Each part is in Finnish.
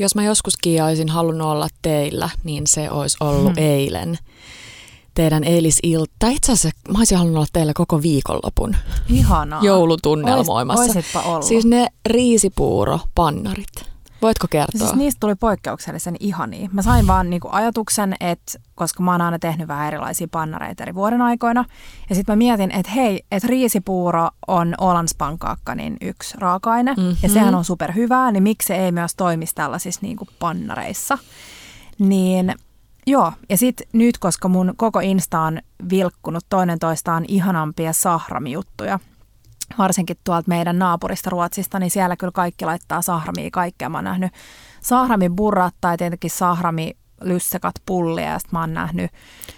Jos mä joskus olisin halunnut olla teillä, niin se olisi ollut hmm. eilen. Teidän eilisilta. Tai itse asiassa mä olisin halunnut olla teillä koko viikonlopun. Ihanaa. Joulutunnelmoimassa. Ois, oisitpa ollut. Siis ne riisipuuro pannarit. Voitko kertoa? Siis niistä tuli poikkeuksellisen ihania. Mä sain vaan niinku ajatuksen, että koska mä oon aina tehnyt vähän erilaisia pannareita eri vuoden aikoina, ja sitten mä mietin, että hei, että riisipuuro on Ålandspankakkanin yksi raaka-aine, mm-hmm. ja sehän on superhyvää, niin miksi se ei myös toimisi tällaisissa niinku pannareissa. Niin joo, ja sitten nyt, koska mun koko Insta on vilkkunut toinen toistaan ihanampia sahramijuttuja, varsinkin tuolta meidän naapurista Ruotsista, niin siellä kyllä kaikki laittaa sahramia kaikkea. Mä oon nähnyt sahrami burrat tai tietenkin sahrami lyssekat pullia ja sitten mä oon nähnyt...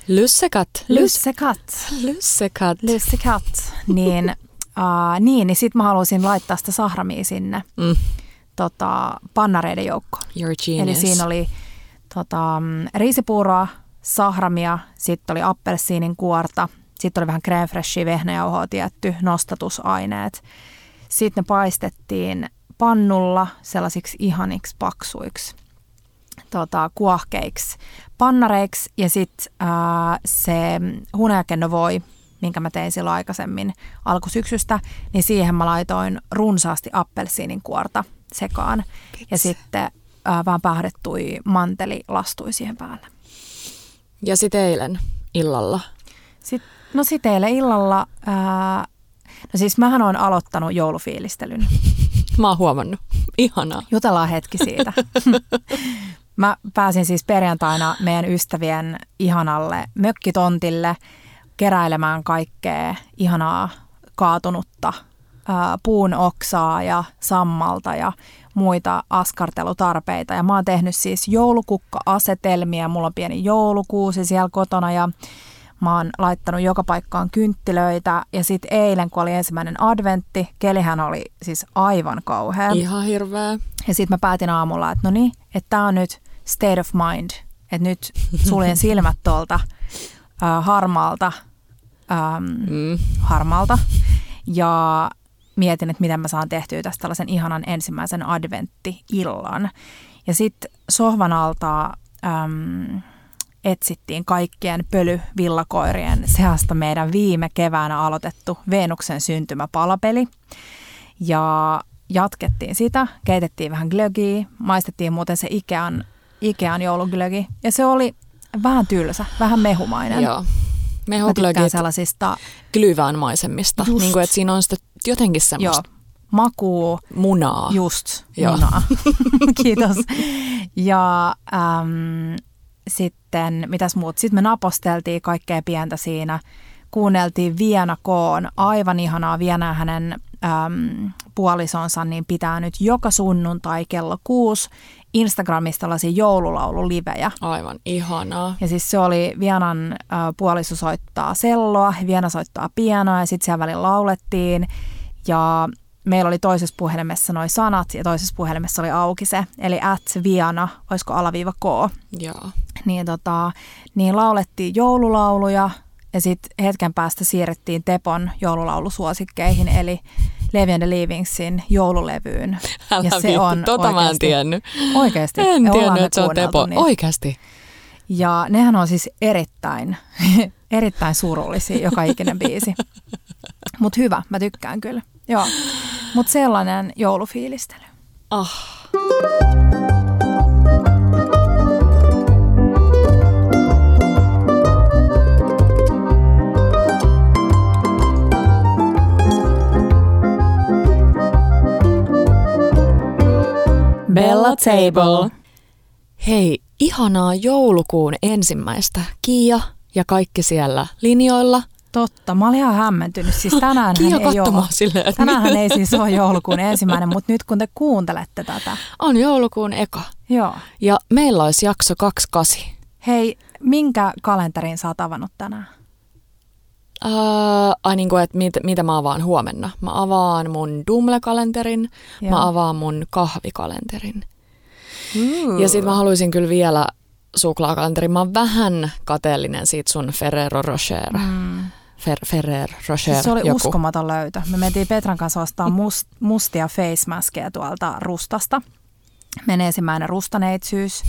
Lyssekat. Lyssekat. Lyssekat. Lyssekat. Niin, uh, niin, niin sitten mä haluaisin laittaa sitä sahramia sinne mm. tota, pannareiden joukkoon. You're genius. Eli siinä oli tota, mm, riisipuuroa, sahramia, sitten oli appelsiinin kuorta – sitten oli vähän crème freshia, vehnäjauhoa tietty, nostatusaineet. Sitten ne paistettiin pannulla sellaisiksi ihaniksi paksuiksi tota, kuohkeiksi pannareiksi ja sitten se hunajakenno voi, minkä mä tein silloin aikaisemmin alkusyksystä, niin siihen mä laitoin runsaasti appelsiinin kuorta sekaan. Pits. Ja sitten ää, vaan pähdettui manteli lastui siihen päälle. Ja sitten eilen illalla? Sitten No sitten eilen illalla, ää, no siis mähän olen aloittanut joulufiilistelyn. Mä oon huomannut. Ihanaa. Jutellaan hetki siitä. Mä pääsin siis perjantaina meidän ystävien ihanalle mökkitontille keräilemään kaikkea ihanaa kaatunutta ää, puun oksaa ja sammalta ja muita askartelutarpeita. Ja mä oon tehnyt siis joulukukka-asetelmia, mulla on pieni joulukuusi siellä kotona ja Mä oon laittanut joka paikkaan kynttilöitä ja sitten eilen, kun oli ensimmäinen adventti, kelihän oli siis aivan kauhea. Ihan hirveä. Ja sitten mä päätin aamulla, että no niin, että tää on nyt state of mind, että nyt suljen silmät tuolta äh, harmaalta, ähm, mm. harmaalta ja mietin, että miten mä saan tehtyä tästä tällaisen ihanan ensimmäisen adventti-illan. Ja sitten sohvan alta ähm, etsittiin kaikkien pölyvillakoirien seasta meidän viime keväänä aloitettu Venuksen syntymäpalapeli. Ja jatkettiin sitä, keitettiin vähän glögiä, maistettiin muuten se Ikean, Ikean jouluglögi. Ja se oli vähän tylsä, vähän mehumainen. Joo. Mehuglögit sellaisista glyvään-maisemmista. Niin kuin, että siinä on sitä jotenkin semmoista Joo. makuu. Munaa. Just, Joo. munaa. Kiitos. Ja äm, sitten, mitäs muut, sitten me naposteltiin kaikkea pientä siinä, kuunneltiin Viena Koon, aivan ihanaa Vienaa hänen äm, puolisonsa, niin pitää nyt joka sunnuntai kello kuusi Instagramista tällaisia joululaululivejä. Aivan ihanaa. Ja siis se oli Vienan äh, puoliso soittaa selloa, Viena soittaa pianoa ja sitten siellä välillä laulettiin. Ja meillä oli toisessa puhelimessa noin sanat ja toisessa puhelimessa oli auki se, eli at Viana, olisiko alaviiva K. Joo. Niin, tota, niin laulettiin joululauluja ja sitten hetken päästä siirrettiin Tepon joululaulusuosikkeihin, eli Levi and the Leavingsin joululevyyn. Älä ja se vittu, on tota oikeasti, mä en tiennyt. Oikeasti. En tiennyt, että se on Tepo. Niitä. Oikeasti. Ja nehän on siis erittäin, erittäin surullisia joka ikinen biisi. Mutta hyvä, mä tykkään kyllä. Joo, mutta sellainen joulufiilistely. Ah. Bella Table. Hei, ihanaa joulukuun ensimmäistä. Kiia ja kaikki siellä linjoilla. Totta, mä olin ihan hämmentynyt. Siis tänään ei ole. Silleen, tänään ei siis ole joulukuun ensimmäinen, mutta nyt kun te kuuntelette tätä. On joulukuun eka. Joo. Ja meillä olisi jakso 28. Hei, minkä kalenterin sä oot avannut tänään? Uh, ai niin kuin, että mit, mitä mä avaan huomenna. Mä avaan mun Dumle-kalenterin, Joo. mä avaan mun kahvikalenterin. Uh. Ja sitten mä haluaisin kyllä vielä suklaakalenterin. Mä oon vähän kateellinen siitä sun Ferrero Rocher. Mm. Fer, Ferrer Rocher. Se oli joku. uskomaton löytö. Me mentiin Petran kanssa ostaa must, mustia face maskeja tuolta Rustasta. ensimmäinen rustaneitsyys.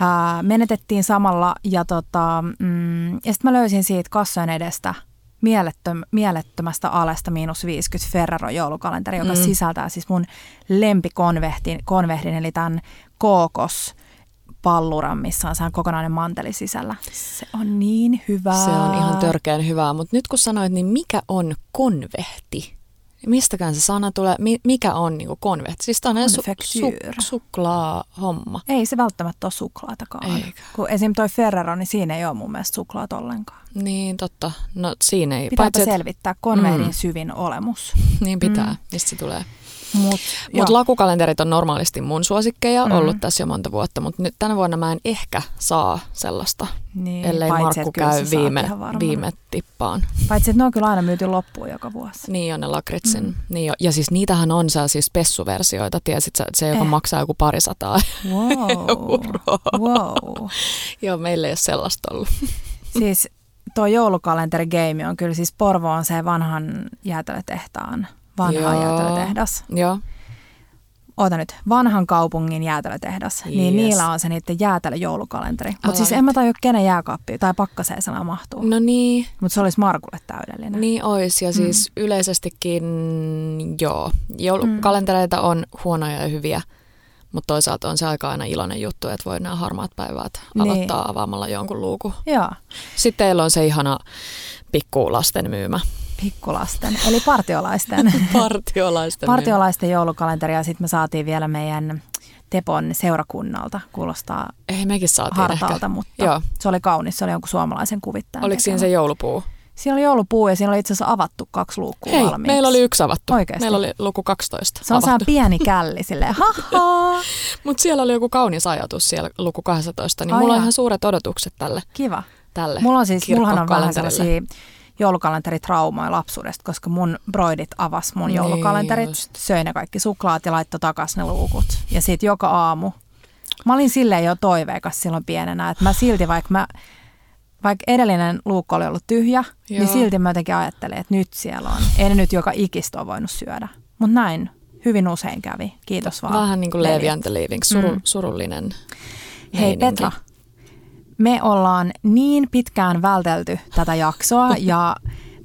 Ää, menetettiin samalla ja, tota, mm, ja sitten mä löysin siitä kassojen edestä mielettöm, mielettömästä alesta miinus 50 Ferrero joulukalenteri, joka mm. sisältää siis mun lempikonvehdin, konvehdin, eli tämän kookos palluran, missä on sehän kokonainen manteli sisällä. Se on niin hyvää. Se on ihan törkeän hyvää, mutta nyt kun sanoit, niin mikä on konvehti? Mistäkään se sana tulee, mikä on niinku konvehti? Siis tämä on su- su- suklaa-homma. Ei se välttämättä ole suklaatakaan. Eikä. Kun esim. toi Ferrero, niin siinä ei ole mun mielestä suklaat ollenkaan. Niin, totta. No siinä ei. Pitääpä Paitsi, selvittää konvehdin mm. syvin olemus. Niin pitää, mm. mistä se tulee. Mutta Mut lakukalenterit on normaalisti mun suosikkeja, mm. ollut tässä jo monta vuotta, mutta nyt tänä vuonna mä en ehkä saa sellaista, niin, ellei Markku käy viime, viime tippaan. Paitsi, että ne on kyllä aina myyty loppuun joka vuosi. Niin on ne lakritsin. Mm. Niin jo. Ja siis niitähän on sellaisia spessuversioita, tiesit sä, se joka eh. maksaa joku parisataa wow. euroa. Wow. Joo, meillä ei ole sellaista ollut. siis tuo joulukalenteri game on kyllä siis Porvo on se vanhan jäätelötehtaan vanha Joo. jäätelötehdas. Joo. Oota nyt, vanhan kaupungin jäätelötehdas, yes. niin niillä on se niiden jäätelöjoulukalenteri. Mutta siis en mä tajua, kenen jääkaappi tai pakkaseen sana mahtuu. No niin. Mutta se olisi Markulle täydellinen. Niin olisi, ja siis mm. yleisestikin joo. Joulukalentereita mm. on huonoja ja hyviä, mutta toisaalta on se aika aina iloinen juttu, että voi nämä harmaat päivät niin. aloittaa niin. avaamalla jonkun luukun. Joo. Sitten teillä on se ihana pikkulasten myymä Pikkulasten, eli partiolaisten. partiolaisten. partiolaisten joulukalenteri ja sitten me saatiin vielä meidän Tepon seurakunnalta. Kuulostaa Ei, mekin saatiin hartaalta, ehkä. mutta Joo. se oli kaunis. Se oli jonkun suomalaisen kuvittajan. Oliko siinä se joulupuu? Siinä oli joulupuu ja siinä oli itse asiassa avattu kaksi luukkua Hei, valmiiksi. meillä oli yksi avattu. Oikeasti? Meillä oli luku 12 Se on avattu. pieni källi silleen, haha. Mutta siellä oli joku kaunis ajatus siellä luku 12, niin Ai mulla on ihan suuret odotukset tälle. Kiva. Tälle Mulla on siis, mullahan on vähän sellaisia joulukalenteritraumaa lapsuudesta, koska mun broidit avas mun niin, joulukalenterit, just. söi ne kaikki suklaat ja laittoi takaisin ne luukut. Ja sitten joka aamu, mä olin silleen jo toiveikas silloin pienenä, että mä silti vaikka mä vaikka edellinen luukko oli ollut tyhjä, niin Joo. niin silti mä jotenkin ajattelin, että nyt siellä on. Ei ne nyt joka ikistä ole voinut syödä. Mutta näin hyvin usein kävi. Kiitos vaan. Vähän niin kuin Levi and the Leaving, suru, mm. surullinen Hei meininki. Petra, me ollaan niin pitkään vältelty tätä jaksoa ja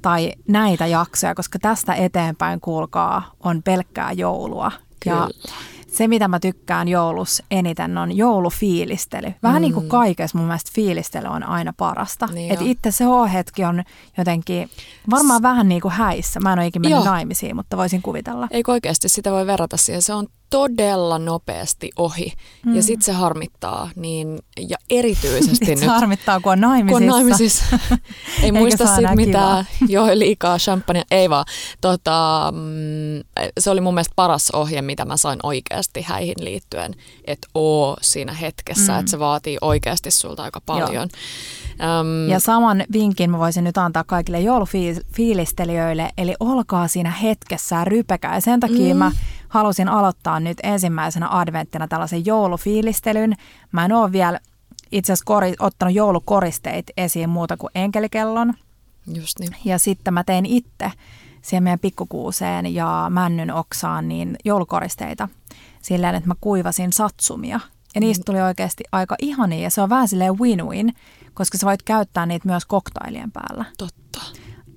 tai näitä jaksoja, koska tästä eteenpäin, kuulkaa, on pelkkää joulua. Kyllä. Ja se, mitä mä tykkään joulus eniten, on joulufiilistely. Vähän mm. niin kuin mm. kaikessa mun mielestä fiilistely on aina parasta. Niin Et itse se H-hetki on jotenkin varmaan S- vähän niin kuin häissä. Mä en ole ikinä mennyt Joo. naimisiin, mutta voisin kuvitella. Ei oikeasti sitä voi verrata siihen. Se on todella nopeasti ohi. Mm. Ja sitten se harmittaa, niin, ja erityisesti nyt... se harmittaa, kun on naimisissa. Kun on naimisissa. ei muista siitä mitään, joi liikaa champagne, ei vaan. Tota, mm, se oli mun mielestä paras ohje, mitä mä sain oikeasti häihin liittyen, että oo siinä hetkessä, mm. että se vaatii oikeasti sulta aika paljon. Um, ja saman vinkin mä voisin nyt antaa kaikille joulufiilistelijöille, eli olkaa siinä hetkessä rypekää. Ja sen takia mm. mä halusin aloittaa nyt ensimmäisenä adventtina tällaisen joulufiilistelyn. Mä en ole vielä itse asiassa kori, ottanut joulukoristeita esiin muuta kuin enkelikellon. Just niin. Ja sitten mä tein itse siihen meidän pikkukuuseen ja männyn oksaan niin joulukoristeita silleen, että mä kuivasin satsumia. Ja niistä tuli oikeasti aika ihania ja se on vähän silleen win-win, koska sä voit käyttää niitä myös koktailien päällä. Totta.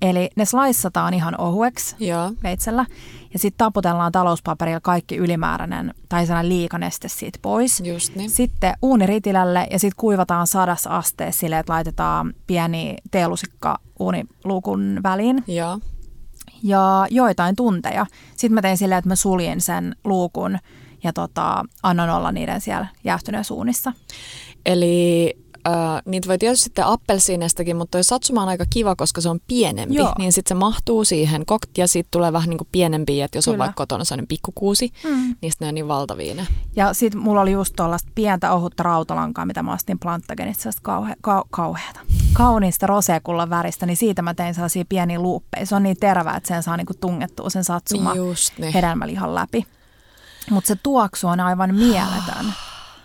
Eli ne sliceataan ihan ohueksi Joo. veitsellä ja sitten taputellaan talouspaperilla kaikki ylimääräinen tai sellainen liikaneste siitä pois. Just niin. Sitten uuniritilälle ja sitten kuivataan sadassa asteessa sille, että laitetaan pieni teelusikka uuniluukun väliin. Joo. Ja joitain tunteja. Sitten mä tein silleen, että mä suljin sen luukun ja tota, annan olla niiden siellä jäähtyneessä uunissa. Eli Uh, niitä voi tietysti sitten appelsiinestakin, mutta toi satsuma on aika kiva, koska se on pienempi, Joo. niin sitten se mahtuu siihen ja siitä tulee vähän niin kuin pienempi, että jos Kyllä. on vaikka kotona sellainen pikkukuusi, mm. niin ne on niin valtavia ne. Ja sitten mulla oli just tuollaista pientä ohutta rautalankaa, mitä mä ostin Plantagenista, kauhe, kau, kauheata, kauniista rosekullan väristä, niin siitä mä tein sellaisia pieniä luuppeja. Se on niin terävä, että sen saa niin kuin tungettua sen satsuma just niin. hedelmälihan läpi. Mutta se tuoksu on aivan mieletön.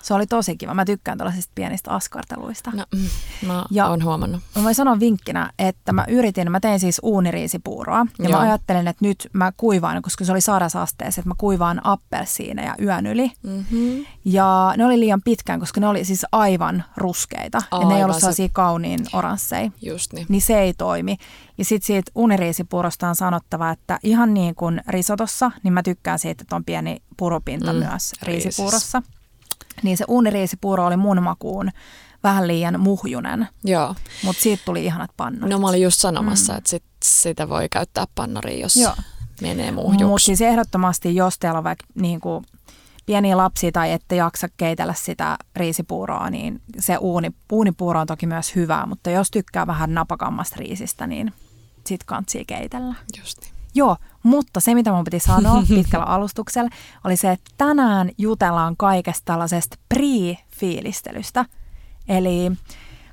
Se oli tosi kiva. Mä tykkään tällaisista pienistä askarteluista. No, mm, mä ja oon huomannut. Mä voin sanoa vinkkinä, että mä yritin, mä tein siis uuniriisipuuroa. Ja Joo. mä ajattelin, että nyt mä kuivaan, koska se oli sadasasteessa, että mä kuivaan appelsiineja yön yli. Mm-hmm. Ja ne oli liian pitkään, koska ne oli siis aivan ruskeita. Aivan, ja ne ei ollut sellaisia se... kauniin oransseja. Just niin. Niin se ei toimi. Ja sitten siitä uniriisipuurosta on sanottava, että ihan niin kuin risotossa, niin mä tykkään siitä, että on pieni puropinta mm, myös riisipuurossa. Niin se uuniriisipuuro oli mun makuun vähän liian muhjunen. Joo. Mutta siitä tuli ihanat pannarit. No mä olin just sanomassa, mm. että sit, sitä voi käyttää pannariin, jos Joo. menee muhjuksi. Mutta siis ehdottomasti, jos teillä on vaikka niin kuin pieniä lapsia tai ette jaksa keitellä sitä riisipuuroa, niin se uuni, uunipuuro on toki myös hyvää, mutta jos tykkää vähän napakammasta riisistä, niin sit kantsii keitellä. Just niin. Joo, mutta se mitä mun piti sanoa pitkällä alustuksella oli se, että tänään jutellaan kaikesta tällaisesta pre-fiilistelystä. Eli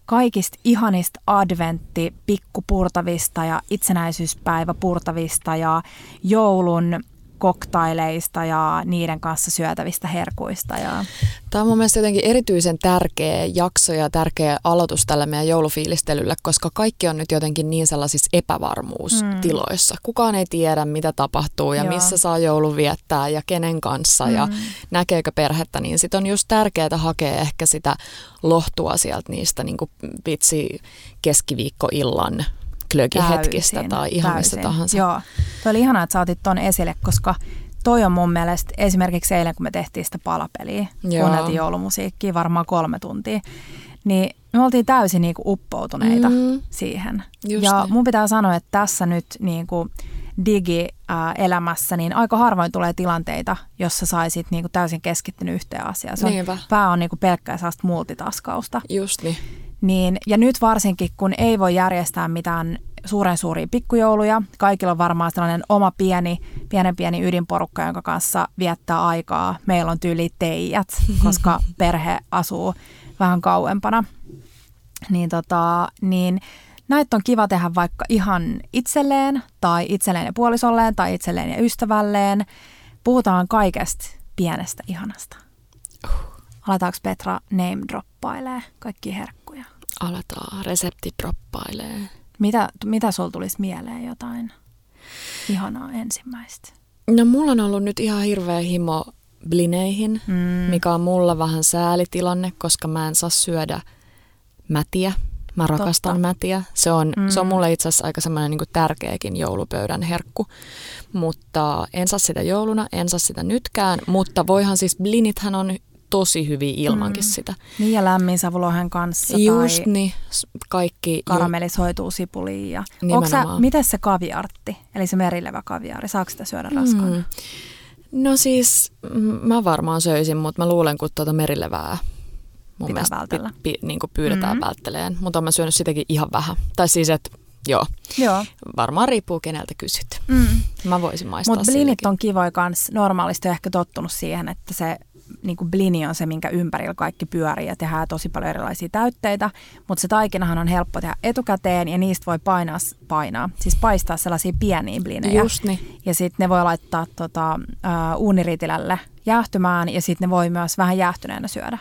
kaikista ihanista adventti pikkupurtavista ja itsenäisyyspäivä purtavista ja joulun koktaileista ja niiden kanssa syötävistä herkuista. Ja... Tämä on mun mielestä jotenkin erityisen tärkeä jakso ja tärkeä aloitus tällä meidän joulufiilistelyllä, koska kaikki on nyt jotenkin niin sellaisissa epävarmuustiloissa. Mm. Kukaan ei tiedä, mitä tapahtuu ja Joo. missä saa joulu viettää ja kenen kanssa mm. ja näkeekö perhettä, niin sitten on just tärkeää hakea ehkä sitä lohtua sieltä niistä niin vitsi keskiviikkoillan glögihetkistä tai ihan täysin. mistä tahansa. Joo, Tuo oli ihanaa, että sä otit ton esille, koska toi on mun mielestä esimerkiksi eilen, kun me tehtiin sitä palapeliä, kuunneltiin joulumusiikkia varmaan kolme tuntia, niin me oltiin täysin niinku uppoutuneita mm. siihen. Just ja niin. mun pitää sanoa, että tässä nyt niinku digi-elämässä, niin aika harvoin tulee tilanteita, jossa saisit niinku täysin keskittynyt yhteen asiaan. Se on, pää on niinku pelkkää sellaista multitaskausta. Just niin. Niin, ja nyt varsinkin, kun ei voi järjestää mitään suuren suuria pikkujouluja, kaikilla on varmaan sellainen oma pieni, pienen pieni ydinporukka, jonka kanssa viettää aikaa. Meillä on tyyli teijät, koska perhe asuu vähän kauempana. Niin, tota, niin näitä on kiva tehdä vaikka ihan itselleen tai itselleen ja puolisolleen tai itselleen ja ystävälleen. Puhutaan kaikesta pienestä ihanasta. Aletaanko Petra name droppailee kaikki herkkuja? Aletaan, resepti droppailee. Mitä, mitä sulla tulisi mieleen jotain ihanaa ensimmäistä? No mulla on ollut nyt ihan hirveä himo blineihin, mm. mikä on mulla vähän säälitilanne, koska mä en saa syödä mätiä. Mä rakastan Totta. mätiä. Se on, mm. se on mulle itse asiassa aika semmoinen niin tärkeäkin joulupöydän herkku. Mutta en saa sitä jouluna, en saa sitä nytkään. Mutta voihan siis, blinithän on tosi hyvin ilmankin mm. sitä. Niin ja lämmin savulohen kanssa. Just tai niin, kaikki. Karamellisoituu sipuliin. Ja... Sä, miten se kaviartti, eli se merilevä kaviaari, saako sitä syödä raskaana? Mm. No siis mä varmaan söisin, mutta mä luulen, kun tuota merilevää mun Pitää mielestä vältellä. Pi, pi, niin pyydetään mm-hmm. vältteleen, mutta mä syönyt sitäkin ihan vähän. Tai siis, että Joo. Joo. Varmaan riippuu keneltä kysyt. Mm. Mä voisin maistaa Mutta blinit on kivoja kans. Normaalisti ehkä tottunut siihen, että se niin kuin blini on se, minkä ympärillä kaikki pyörii ja tehdään tosi paljon erilaisia täytteitä, mutta se taikinahan on helppo tehdä etukäteen ja niistä voi painaa, painaa siis paistaa sellaisia pieniä blinejä. Just niin. Ja sitten ne voi laittaa tota, uh, uuniritilälle jäähtymään ja sitten ne voi myös vähän jäähtyneenä syödä.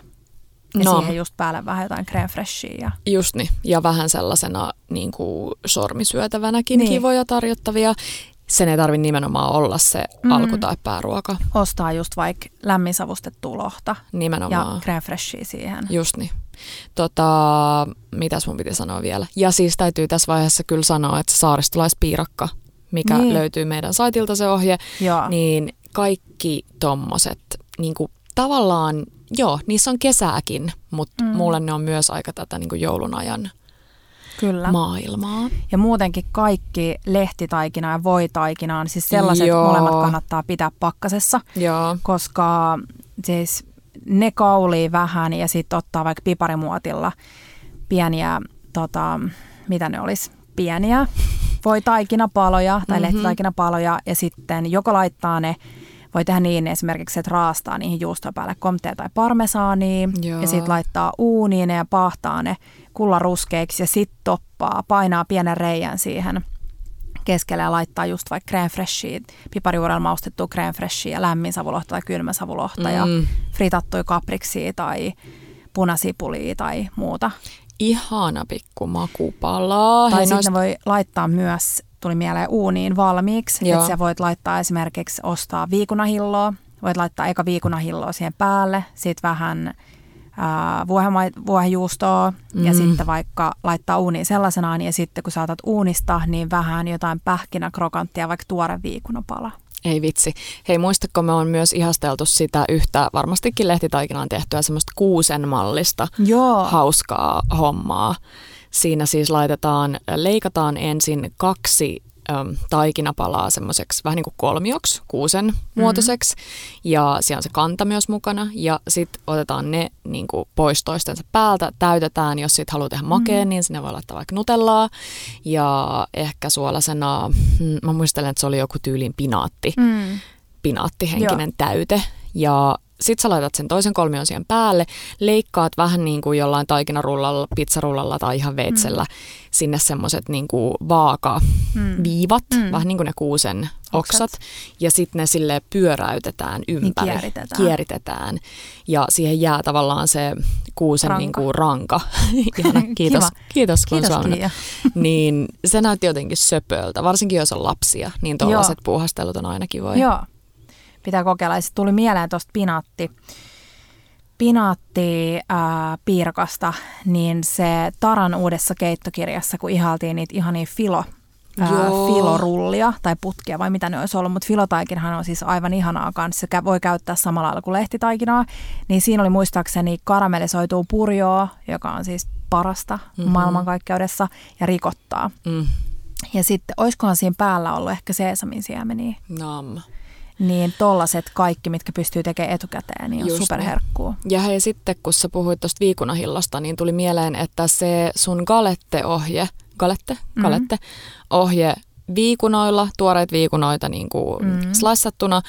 Ja no. siihen just päälle vähän jotain creme freshia. Ja... Just niin. Ja vähän sellaisena niin kuin sormisyötävänäkin niin. kivoja tarjottavia sen ei tarvitse nimenomaan olla se mm. alku- tai pääruoka. Ostaa just vaikka lämminsavustettua lohta nimenomaan. ja crème freshia siihen. Just niin. Tota, mitäs mun piti sanoa vielä? Ja siis täytyy tässä vaiheessa kyllä sanoa, että se saaristolaispiirakka, mikä niin. löytyy meidän saitilta se ohje, Joo. niin kaikki tommoset, niin kuin, tavallaan, joo, niissä on kesääkin, mutta mm. mulle ne on myös aika tätä niin kuin joulun ajan Kyllä. maailmaa. Ja muutenkin kaikki lehtitaikina ja voitaikinaan, siis sellaiset Joo. molemmat kannattaa pitää pakkasessa, Joo. koska siis ne kaulii vähän ja sitten ottaa vaikka piparimuotilla pieniä, tota, mitä ne olisi, pieniä voitaikinapaloja tai mm-hmm. lehtitaikinapaloja ja sitten joko laittaa ne voi tehdä niin esimerkiksi, että raastaa niihin juustoon päälle komtea tai parmesaania Joo. ja sitten laittaa uuniin ja pahtaa ne kullaruskeiksi ja sitten toppaa, painaa pienen reijän siihen keskelle ja laittaa just vaikka crème freshia, piparijuurella maustettua crème freshia ja lämmin savulohta tai kylmä savulohta mm. ja fritattuja kapriksia tai punasipulia tai muuta. Ihana pikku makupala. Tai sitten noista... voi laittaa myös, tuli mieleen uuniin valmiiksi, että sä voit laittaa esimerkiksi ostaa viikunahilloa, voit laittaa eka viikunahilloa siihen päälle, sitten vähän vuohenjuustoa mm. ja sitten vaikka laittaa uuniin sellaisenaan ja sitten kun saatat uunista, niin vähän jotain pähkinäkrokanttia, vaikka tuore viikunapala. Ei vitsi. Hei, muistatko me on myös ihasteltu sitä yhtä varmastikin lehtitaikinaan tehtyä semmoista kuusen mallista Joo. hauskaa hommaa. Siinä siis laitetaan, leikataan ensin kaksi äm, taikinapalaa semmoiseksi vähän niin kuin kolmioksi, kuusen mm-hmm. muotoiseksi. Ja siellä on se kanta myös mukana. Ja sitten otetaan ne niin kuin pois toistensa päältä, täytetään. Jos sitten haluaa tehdä makeen, mm-hmm. niin sinne voi laittaa vaikka nutellaa. Ja ehkä suolasena, mm, mä muistelen, että se oli joku tyylin pinaatti. Mm. Pinaattihenkinen Joo. täyte. Ja sitten sä laitat sen toisen kolmion siihen päälle, leikkaat vähän niin kuin jollain taikinarullalla, pizzarullalla tai ihan veitsellä mm. sinne semmoiset niin kuin vaakaviivat, mm. mm. vähän niin kuin ne kuusen oksat. oksat. Ja sitten ne sille pyöräytetään niin ympäri, niin kieritetään. kieritetään. Ja siihen jää tavallaan se kuusen ranka. Niin kuin ranka. Ihana, kiitos, kiitos kun kiitos, Niin se näytti jotenkin söpöltä, varsinkin jos on lapsia, niin tuollaiset puuhastelut on aina kivoja. Joo, pitää kokeilla. Ja tuli mieleen tuosta pinaatti, pinaatti ää, piirkasta, niin se Taran uudessa keittokirjassa, kun ihaltiin niitä ihania filo, ää, filorullia tai putkia vai mitä ne olisi ollut, mutta filotaikinahan on siis aivan ihanaa kanssa. Se voi käyttää samalla lailla kuin lehtitaikinaa. Niin siinä oli muistaakseni karamellisoituu purjoa, joka on siis parasta mm-hmm. maailmankaikkeudessa, ja rikottaa. Mm. Ja sitten, olisikohan siinä päällä ollut ehkä seesamin siemeniä? Nam. Niin tollaset kaikki, mitkä pystyy tekemään etukäteen, niin on Just superherkkuu. Niin. Ja hei sitten, kun sä puhuit tuosta viikunahillosta, niin tuli mieleen, että se sun galette-ohje, galette, galette, mm-hmm. ohje viikunoilla, tuoreet viikunoita niin kuin mm-hmm. slassattuna,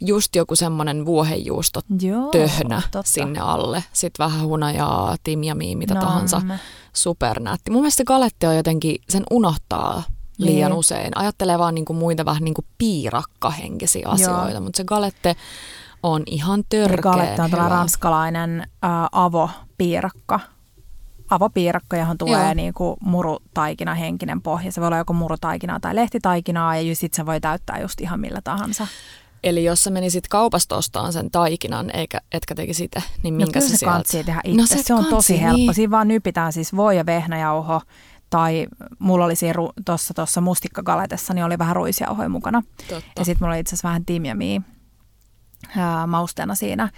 just joku semmoinen vuohenjuusto Joo, töhnä totta. sinne alle. Sitten vähän hunajaa, timjamia, mitä no, tahansa. Supernätti. Mun mielestä galette on jotenkin, sen unohtaa liian niin. usein. Ajattelee vaan niinku muita vähän niinku piirakkahenkisiä asioita, mutta se galette on ihan törkeä. Galette on tällainen ranskalainen äh, avopiirakka. Avopiirakka, johon tulee niinku murutaikina henkinen pohja. Se voi olla joko murutaikinaa tai lehtitaikinaa ja sitten se voi täyttää just ihan millä tahansa. Eli jos sä menisit kaupasta ostamaan sen taikinan, eikä, etkä tekisi sitä, niin no minkä no, se sieltä? tehdä itse. No se, se on kansi, tosi helppo. Niin. Siinä vaan nypitään siis voi ja vehnäjauho, tai mulla oli siinä tuossa tossa mustikkagaletessa, niin oli vähän ruisjauhoja mukana. Totta. Ja sitten mulla oli itse asiassa vähän timjamia mausteena siinä.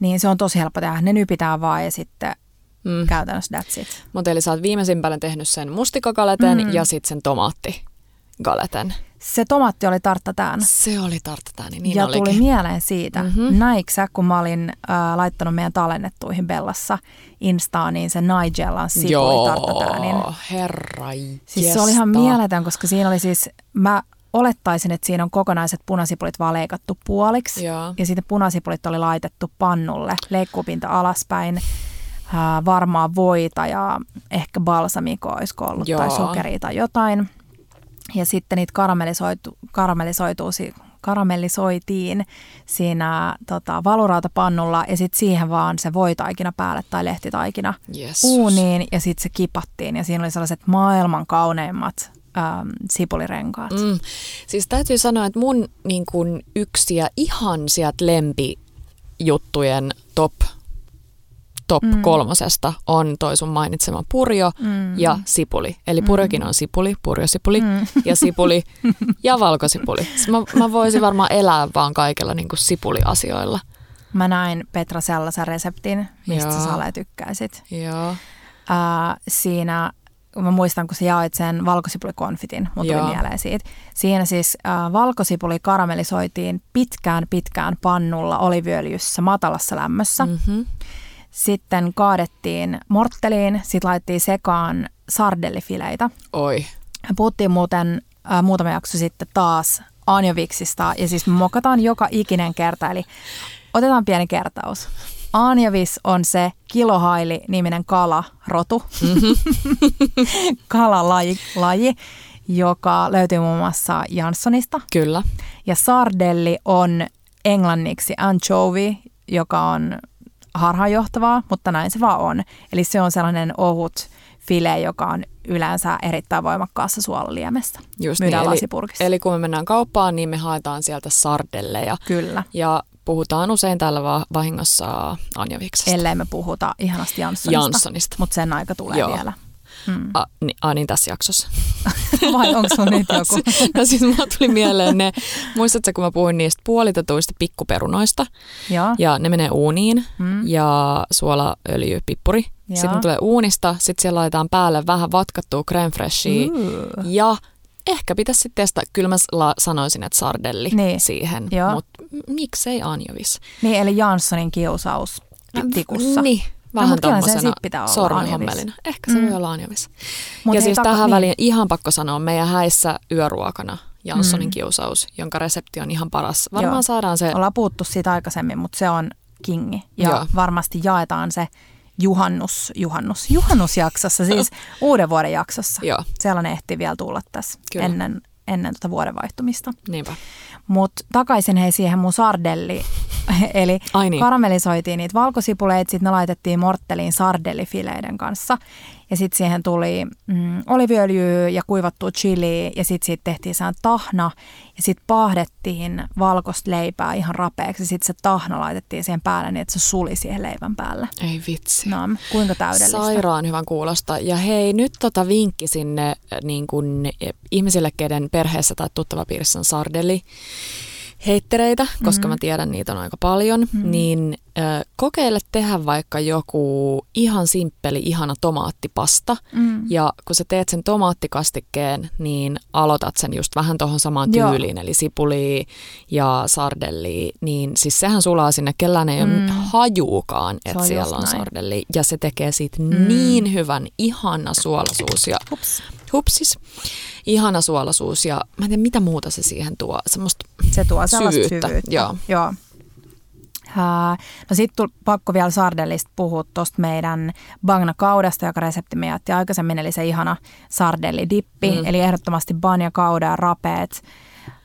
Niin se on tosi helppo tehdä. Ne nypitään vaan ja sitten mm. käytännössä that's it. Mutta eli sä oot viimeisimpänä tehnyt sen mustikkagaleten mm. ja sitten sen tomaattigaleten. Se tomaatti oli tarttatään. Se oli tarttatään, niin Ja olikin. tuli mieleen siitä, mm-hmm. näiksä, kun mä olin äh, laittanut meidän tallennettuihin Bellassa Instaan, niin se Nigellan sipuli tarttatäänin. Joo, herra Siis se oli ihan mieletön, koska siinä oli siis, mä olettaisin, että siinä on kokonaiset punasipulit vaan leikattu puoliksi. Joo. Ja sitten punasipulit oli laitettu pannulle, leikkupinta alaspäin, äh, varmaa voita ja ehkä balsamikoa olisiko ollut Joo. tai sokeria tai jotain. Ja sitten niitä karamellisoitu, karamellisoituu, karamellisoitiin siinä tota, valurautapannulla ja sitten siihen vaan se voitaikina päälle tai lehtitaikina yes. uuniin ja sitten se kipattiin ja siinä oli sellaiset maailman kauneimmat äm, sipulirenkaat. Mm. Siis täytyy sanoa, että mun niin kun, yksi ja ihan sieltä lempijuttujen top top mm. kolmosesta on toi sun mainitsema purjo mm. ja sipuli. Eli purjokin mm. on sipuli, purjosipuli mm. ja sipuli ja valkosipuli. Mä, mä voisin varmaan elää vaan kaikilla niin kuin sipuliasioilla. Mä näin Petra sellaisen reseptin, mistä Joo. sä tykkäisit. Joo. Uh, siinä mä muistan, kun sä jaoit sen valkosipulikonfitin, mun tuli mieleen siitä. Siinä siis äh, valkosipuli karamellisoitiin pitkään pitkään pannulla oliviöljyssä matalassa lämmössä. Mm-hmm. Sitten kaadettiin mortteliin, sitten laitettiin sekaan sardellifileitä. Oi. Puhuttiin muuten äh, muutama jakso sitten taas anjoviksista ja siis mokataan joka ikinen kerta. Eli otetaan pieni kertaus. Anjovis on se kilohaili-niminen kalarotu, mm-hmm. kalalaji. Laji. joka löytyy muun muassa Janssonista. Kyllä. Ja sardelli on englanniksi anchovy, joka on harhaanjohtavaa, mutta näin se vaan on. Eli se on sellainen ohut file, joka on yleensä erittäin voimakkaassa suolaliemessä. Just niin, eli, eli kun me mennään kauppaan, niin me haetaan sieltä sardelleja. Kyllä. Ja puhutaan usein täällä va- vahingossa anjoviksesta. Ellei me puhuta ihanasti Janssonista. Janssonista. Mutta sen aika tulee Joo. vielä. Mm. A, niin, a, niin tässä jaksossa. Vai onko sun nyt joku? no siis mulla tuli mieleen ne, muistatko kun mä puhuin niistä puolitetuista pikkuperunoista? Ja, ja ne menee uuniin mm. ja suola, öljy, pippuri. Ja. Sitten ne tulee uunista, sitten siellä laitetaan päälle vähän vatkattua creme freshia uh. ja ehkä pitäisi sitten testaa, kyllä mä la- sanoisin, että sardelli niin. siihen, mutta miksei anjovis. Niin, eli Janssonin kiusaus tikussa. Niin, Vähän no, tuommoisena sormenhommelina. Ehkä se mm. voi olla anjovis. Mut ja siis taka, tähän niin. väliin ihan pakko sanoa, meidän häissä yöruokana Janssonin mm. kiusaus, jonka resepti on ihan paras. Varmaan Joo. saadaan se... Ollaan puhuttu siitä aikaisemmin, mutta se on kingi. Ja Joo. varmasti jaetaan se juhannus, juhannus, juhannusjaksossa, siis uuden vuoden jaksossa. Joo. Sellainen ehti vielä tulla tässä Kyllä. ennen, ennen tuota vuoden vaihtumista. Niinpä. Mutta takaisin hei siihen mun sardelli. Eli Ai niin. karamellisoitiin niitä valkosipuleita, sitten ne laitettiin mortteliin sardellifileiden kanssa. Ja sitten siihen tuli mm, oliviöljyä ja kuivattua chili ja sitten siitä tehtiin sään tahna. Ja sitten pahdettiin valkoista leipää ihan rapeaksi. Sitten se tahna laitettiin siihen päälle niin, että se suli siihen leivän päälle. Ei vitsi. No, kuinka täydellistä. Sairaan hyvän kuulosta. Ja hei, nyt tota vinkki sinne äh, niin kun, ihmisille, keiden perheessä tai tuttavapiirissä on sardelli heittereitä, koska mm-hmm. mä tiedän niitä on aika paljon, mm-hmm. niin kokeile tehdä vaikka joku ihan simppeli, ihana tomaattipasta. Mm-hmm. Ja kun sä teet sen tomaattikastikkeen, niin aloitat sen just vähän tuohon samaan tyyliin, Joo. eli sipuli ja sardelli. Niin siis sehän sulaa sinne, kellään ei mm. ole hajuukaan, että siellä on sardelli. Ja se tekee siitä mm. niin hyvän, ihana suolasuus. Ja Ups. hupsis ihana suolasuus ja mä en tiedä mitä muuta se siihen tuo, semmoista Se tuo syvyyttä. syvyyttä. Joo. Joo. Uh, no sitten pakko vielä sardellista puhua tuosta meidän bagna kaudesta, joka resepti me jätti aikaisemmin, eli se ihana sardellidippi, mm. eli ehdottomasti banja kauda ja rapeet,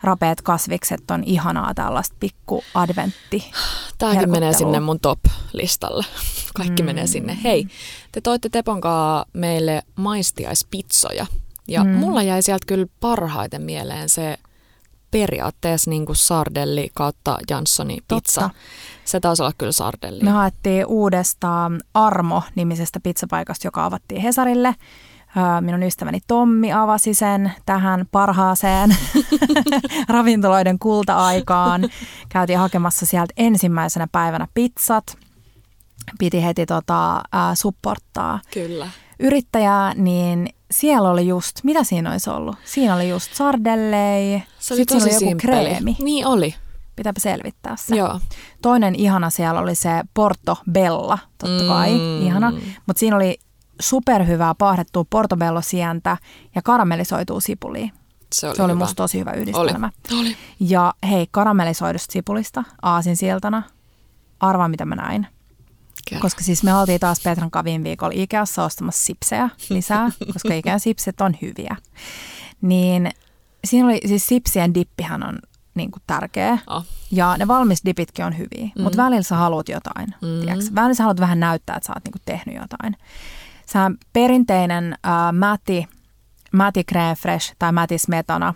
rapeet kasvikset on ihanaa tällaista pikku adventti. Tämäkin menee sinne mun top-listalle. Kaikki mm. menee sinne. Hei, te toitte Teponkaa meille maistiaispitsoja. Ja mm. mulla jäi sieltä kyllä parhaiten mieleen se periaatteessa niin kuin sardelli kautta Janssoni pizza. Totta. Se taisi olla kyllä sardelli. Me haettiin uudesta Armo-nimisestä pizzapaikasta, joka avattiin Hesarille. Minun ystäväni Tommi avasi sen tähän parhaaseen ravintoloiden kulta-aikaan. Käytiin hakemassa sieltä ensimmäisenä päivänä pizzat. Piti heti tota, äh, supporttaa Kyllä. Yrittäjää, niin siellä oli just, mitä siinä olisi ollut? Siinä oli just sardellei, se oli sitten siinä oli joku kreemi. Niin oli. Pitääpä selvittää se. Joo. Toinen ihana siellä oli se Porto Bella, totta kai, mm. ihana. Mutta siinä oli superhyvää paahdettua portobello-sientä ja karamellisoituu sipulia. Se oli, se oli hyvä. musta tosi hyvä yhdistelmä. Oli. oli. Ja hei, karamellisoidusta sipulista aasinsiltana. Arvaa mitä mä näin. Kerro. Koska siis me oltiin taas Petran viime viikolla Ikeassa ostamassa sipsejä lisää, koska Ikean sipsit on hyviä. Niin siinä oli, siis sipsien dippihän on niin kuin tärkeä. Oh. Ja ne valmisdipitkin on hyviä, mm. mutta välillä sä haluat jotain. Mm. Välillä sä haluat vähän näyttää, että sä oot niin kuin tehnyt jotain. Sä perinteinen äh, Matti, Matti Crème Fresh tai Matti Smetana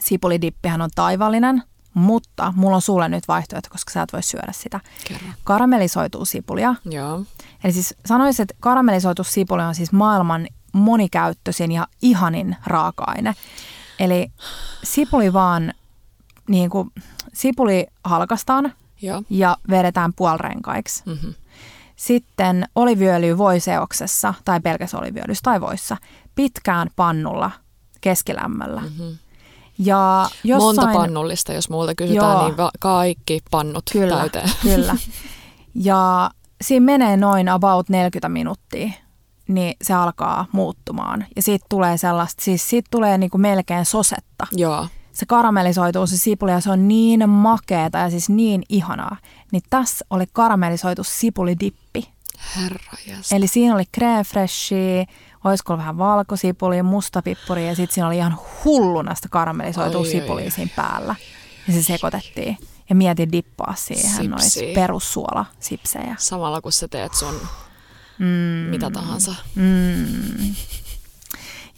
sipulidippihän on taivallinen – mutta mulla on sulle nyt vaihtoehto, koska sä et voi syödä sitä. Kerro. Karamellisoituu sipulia. Joo. Eli siis sanoisin, että karamellisoitu sipuli on siis maailman monikäyttöisin ja ihanin raaka-aine. Eli sipuli vaan, niin kuin, sipuli halkastaan Joo. ja vedetään puolrenkaiksi. Mm-hmm. Sitten oliviöljy voiseoksessa tai pelkäs oliviöljyssä tai voissa pitkään pannulla keskilämmöllä. Mm-hmm. Ja jossain, Monta pannullista, jos muulta kysytään, joo, niin va- kaikki pannut kyllä, täyteen. Kyllä, Ja siinä menee noin about 40 minuuttia, niin se alkaa muuttumaan. Ja siitä tulee sellaista, siis siitä tulee niinku melkein sosetta. Joo. Se karamellisoituu se sipuli ja se on niin makeeta ja siis niin ihanaa. Niin tässä oli karamellisoitu sipulidippi. Herra Eli siinä oli crème freshia, olisiko vähän valkosipulia, mustapippuri ja sitten siinä oli ihan hulluna sitä karamellisoitua sipulia siinä päällä. Ja se sekoitettiin. Ja mietin dippaa siihen noita perussuola sipsejä. Samalla kun sä teet sun mm. mitä tahansa. Mm.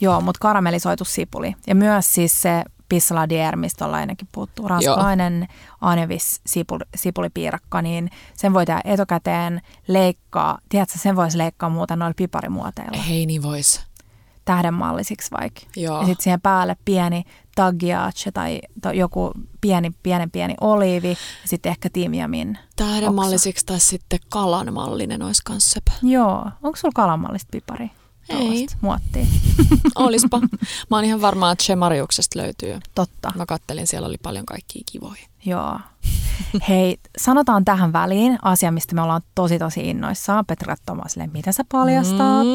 Joo, mutta karamellisoitu sipuli. Ja myös siis se pissaladier, mistä ollaan ennenkin puhuttu, ranskalainen anevis sipuli, sipulipiirakka, niin sen voi tehdä etukäteen leikkaa. Tiedätkö, sen voisi leikkaa muuten noilla piparimuoteilla. Hei, niin vois. Tähdenmallisiksi vaikka. Joo. Ja sitten siihen päälle pieni tagliace tai to, joku pieni, pienen pieni oliivi ja sitten ehkä timjamin Tähdenmallisiksi tai sitten kalanmallinen olisi kanssa. Joo. Onko sulla kalanmallista pipari? Ei. Muottia. Olispa. Mä oon ihan varma, että Shemariuksesta löytyy. Totta. Mä kattelin, siellä oli paljon kaikkia kivoja. Joo. Hei, sanotaan tähän väliin asia, mistä me ollaan tosi tosi innoissaan. Petra Tomasille, mitä sä paljastat? Mm.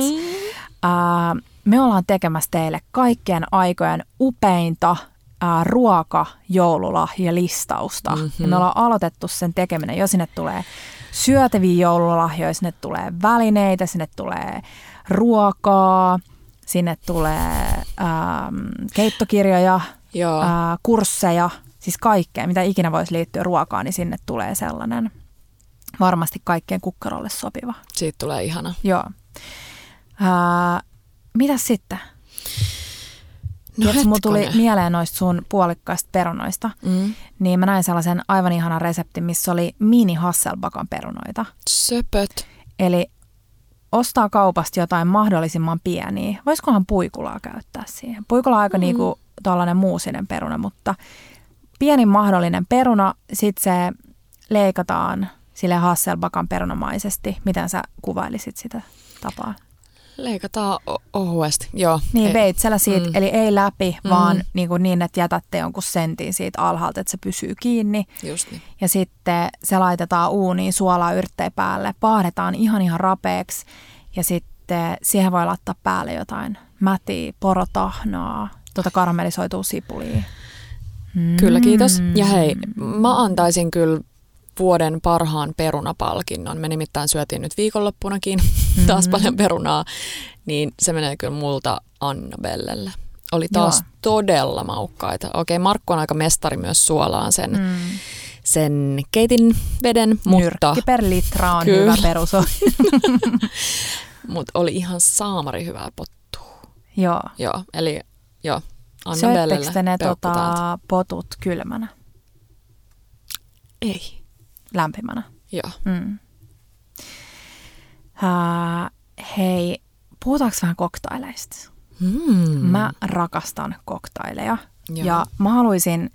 Uh, me ollaan tekemässä teille kaikkien aikojen upeinta ää, ruoka-joululahjalistausta. Mm-hmm. Ja me ollaan aloitettu sen tekeminen. Jo sinne tulee syötäviä joululahjoja, sinne tulee välineitä, sinne tulee ruokaa, sinne tulee ää, keittokirjoja, Ää, kursseja, siis kaikkea, mitä ikinä voisi liittyä ruokaan, niin sinne tulee sellainen varmasti kaikkien kukkarolle sopiva. Siitä tulee ihana. Joo. Ää, mitä sitten? No Tiedätkö, mulla tuli mieleen noista sun puolikkaista perunoista, mm. niin mä näin sellaisen aivan ihanan reseptin, missä oli mini Hasselbakan perunoita. Söpöt. Eli ostaa kaupasta jotain mahdollisimman pieniä. Voisikohan puikulaa käyttää siihen? Puikula on aika mm. niinku tällainen muusinen peruna, mutta pienin mahdollinen peruna, sitten se leikataan sille Hasselbakan perunamaisesti. Miten sä kuvailisit sitä tapaa? Leikataan ohuesti, joo. Niin ei. veitsellä siitä, mm. eli ei läpi, mm. vaan niin, kuin niin, että jätätte jonkun sentin siitä alhaalta, että se pysyy kiinni. Just niin. Ja sitten se laitetaan uuniin suolaa yrttejä päälle, paahdetaan ihan ihan rapeeksi ja sitten siihen voi laittaa päälle jotain mätiä, porotahnaa, tuota karamellisoituu sipulia. Mm. Kyllä, kiitos. Ja hei, mä antaisin kyllä vuoden parhaan perunapalkinnon. Me nimittäin syötiin nyt viikonloppunakin mm-hmm. taas paljon perunaa, niin se menee kyllä multa Annabellelle. Oli taas Joo. todella maukkaita. Okei, Markku on aika mestari myös suolaan sen, mm. sen keitin veden, mutta... Nyrkki per litra on kyllä. hyvä perus. mutta oli ihan saamari hyvää pottua. Joo. Joo, eli joo, Annabellelle ne tota, potut kylmänä? Ei lämpimänä. Joo. Mm. Uh, hei, puhutaanko vähän koktaileista? Mm. Mä rakastan koktaileja Joo. ja mä haluaisin,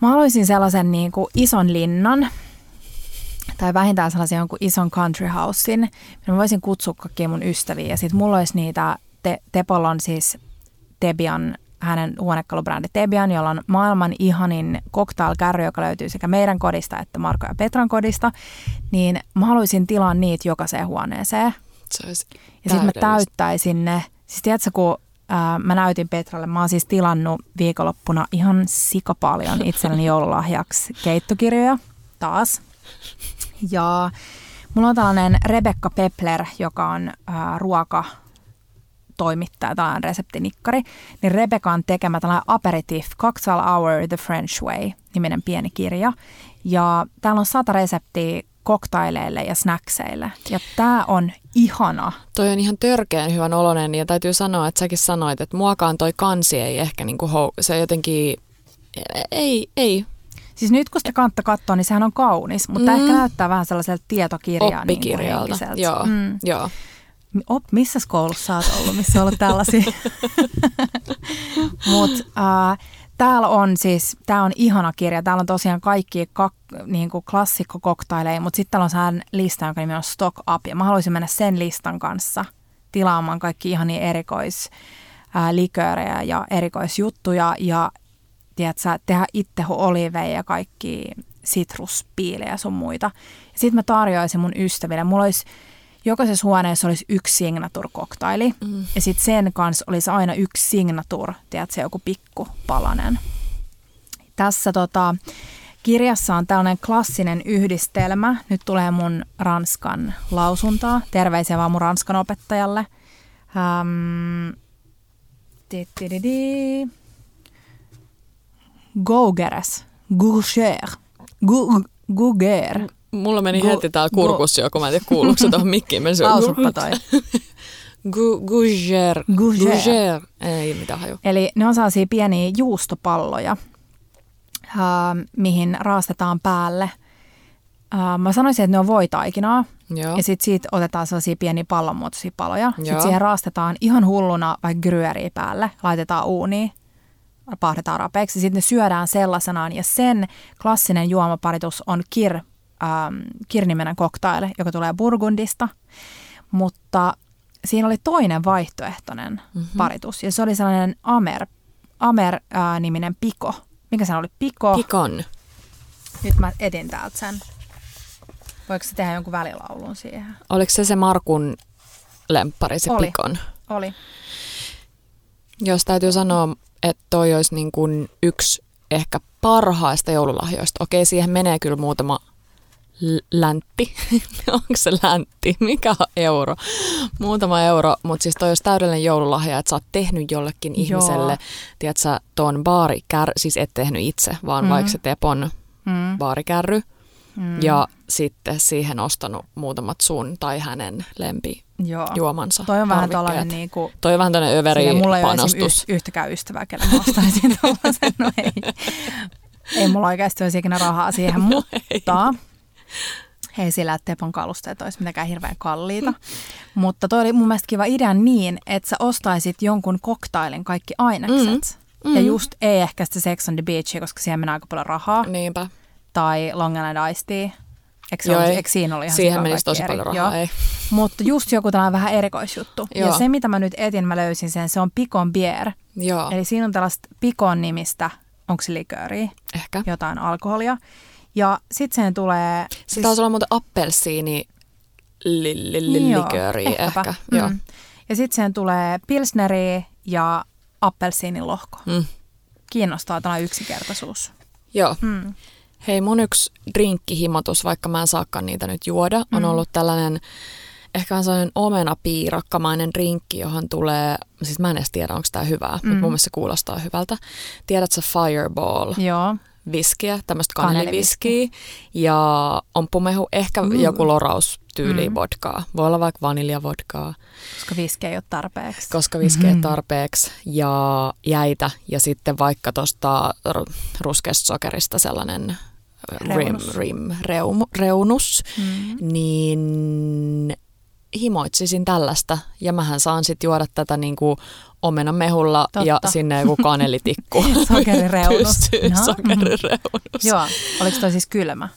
mä haluaisin sellaisen niin kuin ison linnan tai vähintään sellaisen jonkun ison country housein. Mä voisin kutsua kaikkia mun ystäviä ja sitten mulla olisi niitä, te, Tepol siis Debian hänen huonekalubrändi Tebian, jolla on maailman ihanin cocktail joka löytyy sekä meidän kodista että Marko ja Petran kodista, niin mä haluaisin tilaa niitä jokaiseen huoneeseen. Se olisi ja sitten mä täyttäisin ne. Siis tiedätkö, kun ää, mä näytin Petralle, mä oon siis tilannut viikonloppuna ihan sikapaljon itselleni joululahjaksi keittokirjoja taas. Ja mulla on tällainen Rebecca Pepler, joka on ää, ruoka toimittaja, tällainen reseptinikkari, niin Rebekan tekemä tällainen aperitif, Cocktail Hour The French Way, niminen pieni kirja. Ja täällä on sata reseptiä koktaileille ja snackseille. Ja tämä on ihana. Toi on ihan törkeän hyvän oloinen ja täytyy sanoa, että säkin sanoit, että muakaan toi kansi ei ehkä niinku hou- se jotenkin, ei, ei. Siis nyt kun sitä kantta katsoo, niin sehän on kaunis, mutta mm. ehkä näyttää vähän sellaiselta tietokirjaa. Oppikirjalta, niin joo, mm. joo. Op, missä koulussa olet ollut, missä olet tällaisia? Mutta uh, täällä on siis, tämä on ihana kirja. Täällä on tosiaan kaikki kak, niin kuin klassikkokoktaileja, mutta sitten täällä on sehän lista, jonka nimi on Stock Up. Ja mä haluaisin mennä sen listan kanssa tilaamaan kaikki ihan niin erikois liköörejä ja erikoisjuttuja ja tiedätkö, tehdä itse oliveja ja kaikki sitruspiilejä ja sun muita. Sitten mä tarjoaisin mun ystäville. Mulla olisi jokaisessa huoneessa olisi yksi signature-koktaili. Mm. Ja sitten sen kanssa olisi aina yksi signature, tiedätkö, joku pikku palanen. Tässä tota, Kirjassa on tällainen klassinen yhdistelmä. Nyt tulee mun ranskan lausuntaa. Terveisiä vaan mun ranskan opettajalle. Um, Gougeres. Gouger. Gouger. Mulla meni go, heti tää kurkus jo, kun mä en tiedä kuuluuko se tuohon mikkiin. Lausuppa toi. Gouger. Gouger. Ei mitään haju. Eli ne on sellaisia pieniä juustopalloja, uh, mihin raastetaan päälle. Uh, mä sanoisin, että ne on voitaikinaa. Joo. Ja sitten siitä otetaan sellaisia pieniä pallonmuotoisia paloja. Sitten siihen raastetaan ihan hulluna vaikka gryöriä päälle, laitetaan uuniin, pahdetaan rapeeksi. Sitten ne syödään sellaisenaan. Ja sen klassinen juomaparitus on kir, ähm, kirnimenen koktaile, joka tulee Burgundista. Mutta siinä oli toinen vaihtoehtoinen mm-hmm. paritus. Ja se oli sellainen Amer, Amer-niminen äh, piko. Mikä se oli? Piko. Pikon. Nyt mä etin täältä sen. Voiko se tehdä jonkun välilaulun siihen? Oliko se se Markun lemppari, se oli. Pikon? Oli. Jos täytyy sanoa, että toi olisi niin kuin yksi ehkä parhaista joululahjoista. Okei, siihen menee kyllä muutama läntti. Onko se läntti? Mikä on euro? Muutama euro, mutta siis toi olisi täydellinen joululahja, että sä oot tehnyt jollekin Joo. ihmiselle, tiedätkö, ton baarikär, siis et tehnyt itse, vaan mm. vaikka se Tepon mm. baarikärry, mm. ja sitten siihen ostanut muutamat sun tai hänen lempi Joo. juomansa. Toi on vähän tällainen niin kuin, Toi on vähän tällainen överi mulla ei panostus. Ole yhtäkään ystävää, kelle mä ostaisin tuollaisen. No ei. ei mulla oikeasti olisi ikinä rahaa siihen, no mutta hei sillä, että Tepon kalusteet olisi mitenkään hirveän kalliita. Mutta toi oli mun mielestä kiva idea niin, että sä ostaisit jonkun koktailin kaikki ainekset. Mm. Mm. Ja just ei ehkä sitä Sex on the Beach, koska siihen menee aika paljon rahaa. Niinpä. Tai Long Island Iced Tea. Eikö, Joo, oli, eikö siinä oli ihan Siihen menisi tosi eri. paljon rahaa, ei. Mutta just joku tällainen vähän erikoisjuttu. Joo. Ja se, mitä mä nyt etin, mä löysin sen, se on Pikon Bier. Joo. Eli siinä on tällaista Pikon nimistä, onko se likööriä? Ehkä. Jotain alkoholia. Ja sitten sen tulee... Se siis... taisi olla muuten appelsiini li- li- li- likööriä ehkä. Mm. Joo. Ja sitten sen tulee pilsneri ja appelsiinin lohko. Mm. Kiinnostaa tämä yksinkertaisuus. Joo. Mm. Hei, mun yksi drinkkihimotus, vaikka mä en saakaan niitä nyt juoda, on mm. ollut tällainen ehkä on sellainen omenapiirakkamainen drinkki, johon tulee, siis mä en edes tiedä, onko tämä hyvää, mm. mutta mun mielestä se kuulostaa hyvältä. Tiedätkö Fireball? Joo. Viskiä, tämmöistä kaneliviskiä ja omppumehu, ehkä mm. joku loraus tyyli mm. vodkaa. Voi olla vaikka vaniljavodkaa. Koska viski ei ole tarpeeksi. Koska viski mm-hmm. tarpeeksi ja jäitä ja sitten vaikka tuosta ruskeasta sokerista sellainen reunus, rim, rim, reum, reunus, mm. niin himoitsisin tällaista. Ja mähän saan sitten juoda tätä niinku omenamehulla Totta. ja sinne joku kanelitikku. sokerireunus. no. sokerireunus. Joo, oliko toi siis kylmä?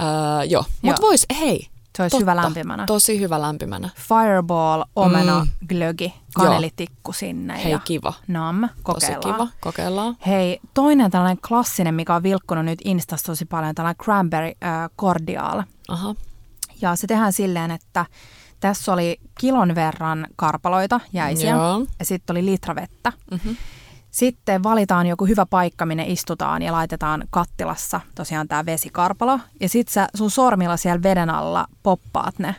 Öö, joo, mutta vois, hei, se olisi Totta. hyvä lämpimänä. Tosi hyvä lämpimänä. Fireball, omena, mm. glögi, kanelitikku sinne. Hei, ja kiva. Nam, kokeillaan. Tosi kiva, kokeillaan. Hei, toinen tällainen klassinen, mikä on vilkkunut nyt Instassa tosi paljon, tällainen cranberry äh, cordial. Aha. Ja se tehdään silleen, että tässä oli kilon verran karpaloita, jäisiä, Joo. ja sitten oli litra vettä. Mm-hmm. Sitten valitaan joku hyvä paikka, minne istutaan ja laitetaan kattilassa tosiaan tämä vesikarpalo. Ja sitten sä sun sormilla siellä veden alla poppaat ne.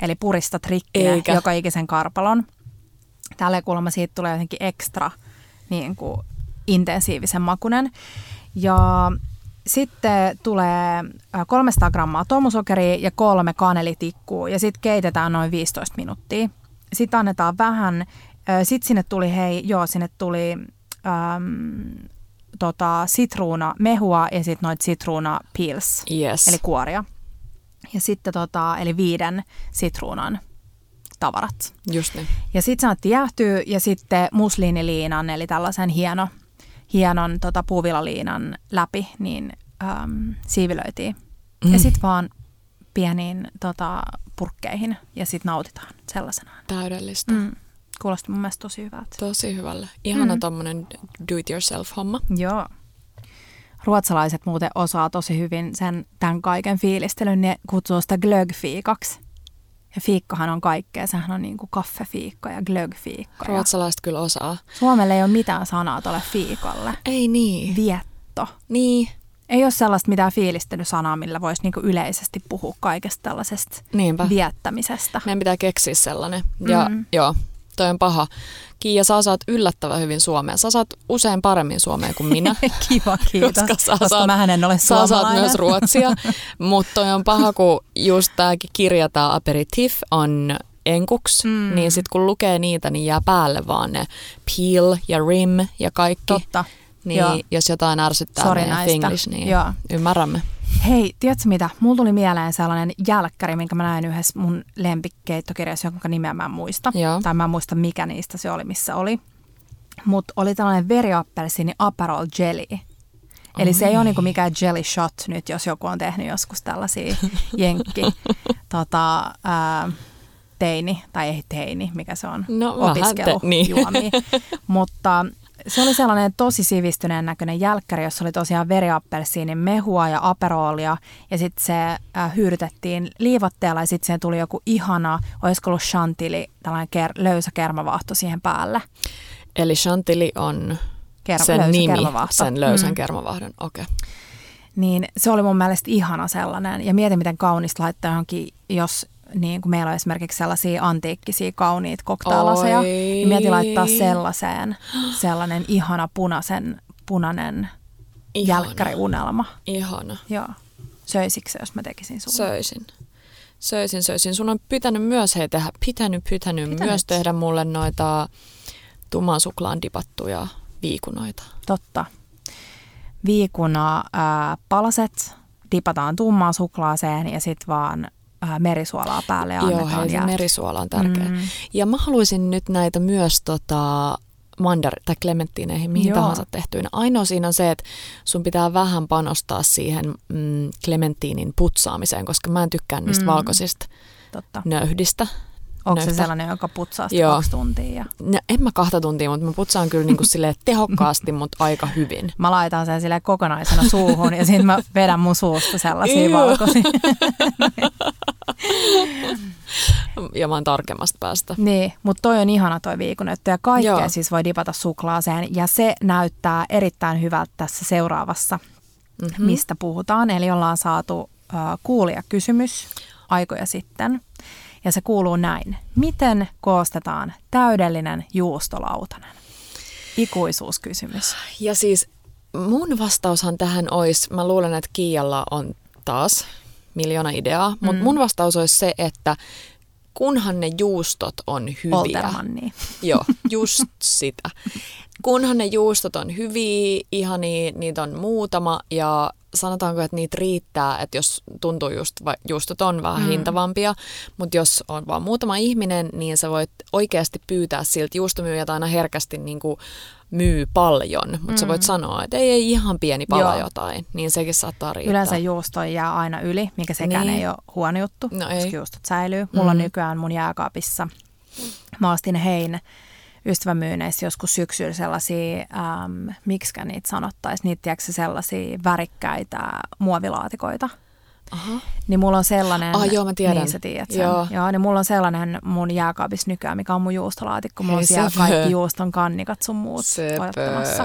Eli puristat rikki joka ikisen karpalon. Tällä kuulemma siitä tulee jotenkin ekstra niin kuin intensiivisen makunen. Ja sitten tulee 300 grammaa tomusokeria ja kolme kanelitikkua ja sitten keitetään noin 15 minuuttia. Sitten annetaan vähän, sitten sinne tuli, hei, joo, sinne tuli äm, tota, sitruuna mehua ja sitten noita sitruuna peels, yes. eli kuoria. Ja sitten tota, eli viiden sitruunan tavarat. Just niin. Ja sitten sanottiin jäähtyy ja sitten musliiniliinan, eli tällaisen hieno, hienon tota, puuvilaliinan läpi, niin äm, siivilöitiin. Mm. Ja sitten vaan pieniin tota, purkkeihin ja sitten nautitaan sellaisena. Täydellistä. Mm. Kuulosti mun mielestä tosi hyvältä. Tosi hyvälle. Ihana mm. tommonen do-it-yourself-homma. Joo. Ruotsalaiset muuten osaa tosi hyvin sen tämän kaiken fiilistelyn. Ne kutsuu sitä glögfiikaksi. Ja fiikkahan on kaikkea. Sehän on niin kuin kaffefiikka ja glögfiikka. Ruotsalaiset kyllä osaa. Suomelle ei ole mitään sanaa tuolle fiikalle. Ei niin. Vietto. Niin. Ei ole sellaista mitään fiilistelysanaa, millä voisi niinku yleisesti puhua kaikesta tällaisesta Niinpä. viettämisestä. Meidän pitää keksiä sellainen. Ja mm. joo, toi on paha. Kiia, sä osaat yllättävän hyvin suomea. Sä osaat usein paremmin suomea kuin minä. Kiva, kiitos. Koska, sä koska osaat, mähän en ole sä osaat myös ruotsia. Mutta toi on paha, kun just tääkin kirja, tää aperitif on enkuks, mm. niin sit kun lukee niitä, niin jää päälle vaan ne peel ja rim ja kaikki. Totta. Niin Joo. jos jotain ärsyttää Sori meidän näistä. Finglish, niin Joo. ymmärrämme. Hei, tiedätkö mitä? Mulla tuli mieleen sellainen jälkkäri, minkä mä näin yhdessä mun lempikkeittokirjassa, jonka nimeä mä en muista. Joo. Tai mä en muista, mikä niistä se oli, missä oli. Mutta oli tällainen veriappelsiini Aperol Jelly. Eli se ei ole niinku mikään jelly shot nyt, jos joku on tehnyt joskus tällaisia jenkki tota, ää, teini, tai ei teini, mikä se on, No, opiskelu te- niin. juomia. Mutta se oli sellainen tosi sivistyneen näköinen jälkkäri, jossa oli tosiaan veriappelsiinin mehua ja aperolia ja sitten se äh, hyydytettiin liivotteella ja sitten siihen tuli joku ihana, olisiko ollut chantilly, tällainen ker- löysä kermavaahto siihen päälle. Eli Chantilly on Ker- sen löysä nimi, kermavaahto. sen löysän Mm. kermavahdon. Okei. Okay. Niin se oli mun mielestä ihana sellainen. Ja mietin, miten kaunista laittaa johonkin, jos niin kuin meillä on esimerkiksi sellaisia antiikkisia kauniit koktailaseja, Oi. niin mietin laittaa sellaiseen sellainen ihana punaisen, punainen Ihana. jälkkäriunelma. Ihana. Joo. Söisikö jos mä tekisin sulle? Söisin. Söisin, söisin. Sun on pitänyt myös, hei tehdä, pitänyt, pitänyt, Pitänyt. myös tehdä mulle noita tumman suklaan dipattuja viikunoita. Totta. Viikuna ää, palaset dipataan tummaan suklaaseen ja sitten vaan ää, merisuolaa päälle ja Joo, hei, se jäätyä. merisuola on tärkeä. Mm. Ja mä haluaisin nyt näitä myös tota, mandar- tai klementtiineihin, mihin Joo. Tahansa tehtyinä. Ainoa siinä on se, että sun pitää vähän panostaa siihen mm, klementtiinin putsaamiseen, koska mä en tykkää niistä Mm. valkoisista Totta. nöhdistä. Onko se nöhtä. sellainen, joka putsaa sitä Joo. kaksi tuntia? Ja... No, en mä kahta tuntia, mutta mä putsaan kyllä niinku silleen tehokkaasti, mutta aika hyvin. Mä laitan sen sille kokonaisena suuhun ja sitten mä vedän mun suusta sellaisia valkoisia. Ja oon tarkemmasta päästä. niin, mutta toi on ihana toi viikonöttö ja kaikkea Joo. siis voi dipata suklaaseen ja se näyttää erittäin hyvältä tässä seuraavassa, Mm-hmm. mistä puhutaan. Eli ollaan saatu äh, kuulia kysymys aikoja sitten ja se kuuluu näin. Miten koostetaan täydellinen juustolautanen? Ikuisuuskysymys. Ja siis mun vastaushan tähän olisi, mä luulen, että Kiialla on taas miljoona ideaa, mm. mutta mun vastaus olisi se, että kunhan ne juustot on hyviä. Oltermanni. Joo, just sitä. Kunhan ne juustot on hyviä, ihania, niitä on muutama ja sanotaanko, että niitä riittää, että jos tuntuu just, va- juustot on vähän Mm. hintavampia, mutta jos on vaan muutama ihminen, niin sä voit oikeasti pyytää siltä juustomyyjät aina herkästi niin kuin myy paljon, mutta mm. sä voit sanoa, että ei, ei ihan pieni pala Joo. Jotain, niin sekin saattaa riittää. Yleensä juusto jää aina yli, mikä sekään Niin. ei ole huono juttu, No koska ei. juustot säilyy. Mulla on Mm. nykyään mun jääkaapissa, mä ostin hein ystävämyyneissä joskus syksyllä sellaisia, ähm, miksikä niitä sanottaisiin, niitä tiedätkö, sellaisia värikkäitä muovilaatikoita. Aha. Niin mulla on sellainen... Ah, joo, mä tiedän. Niin sä tiedät sen. Joo. joo niin mulla on sellainen mun jääkaapissa nykyään, mikä on mun juustolaatikko. Mulla Hei, on siellä sepä. kaikki juuston kannikat sun muut odottamassa.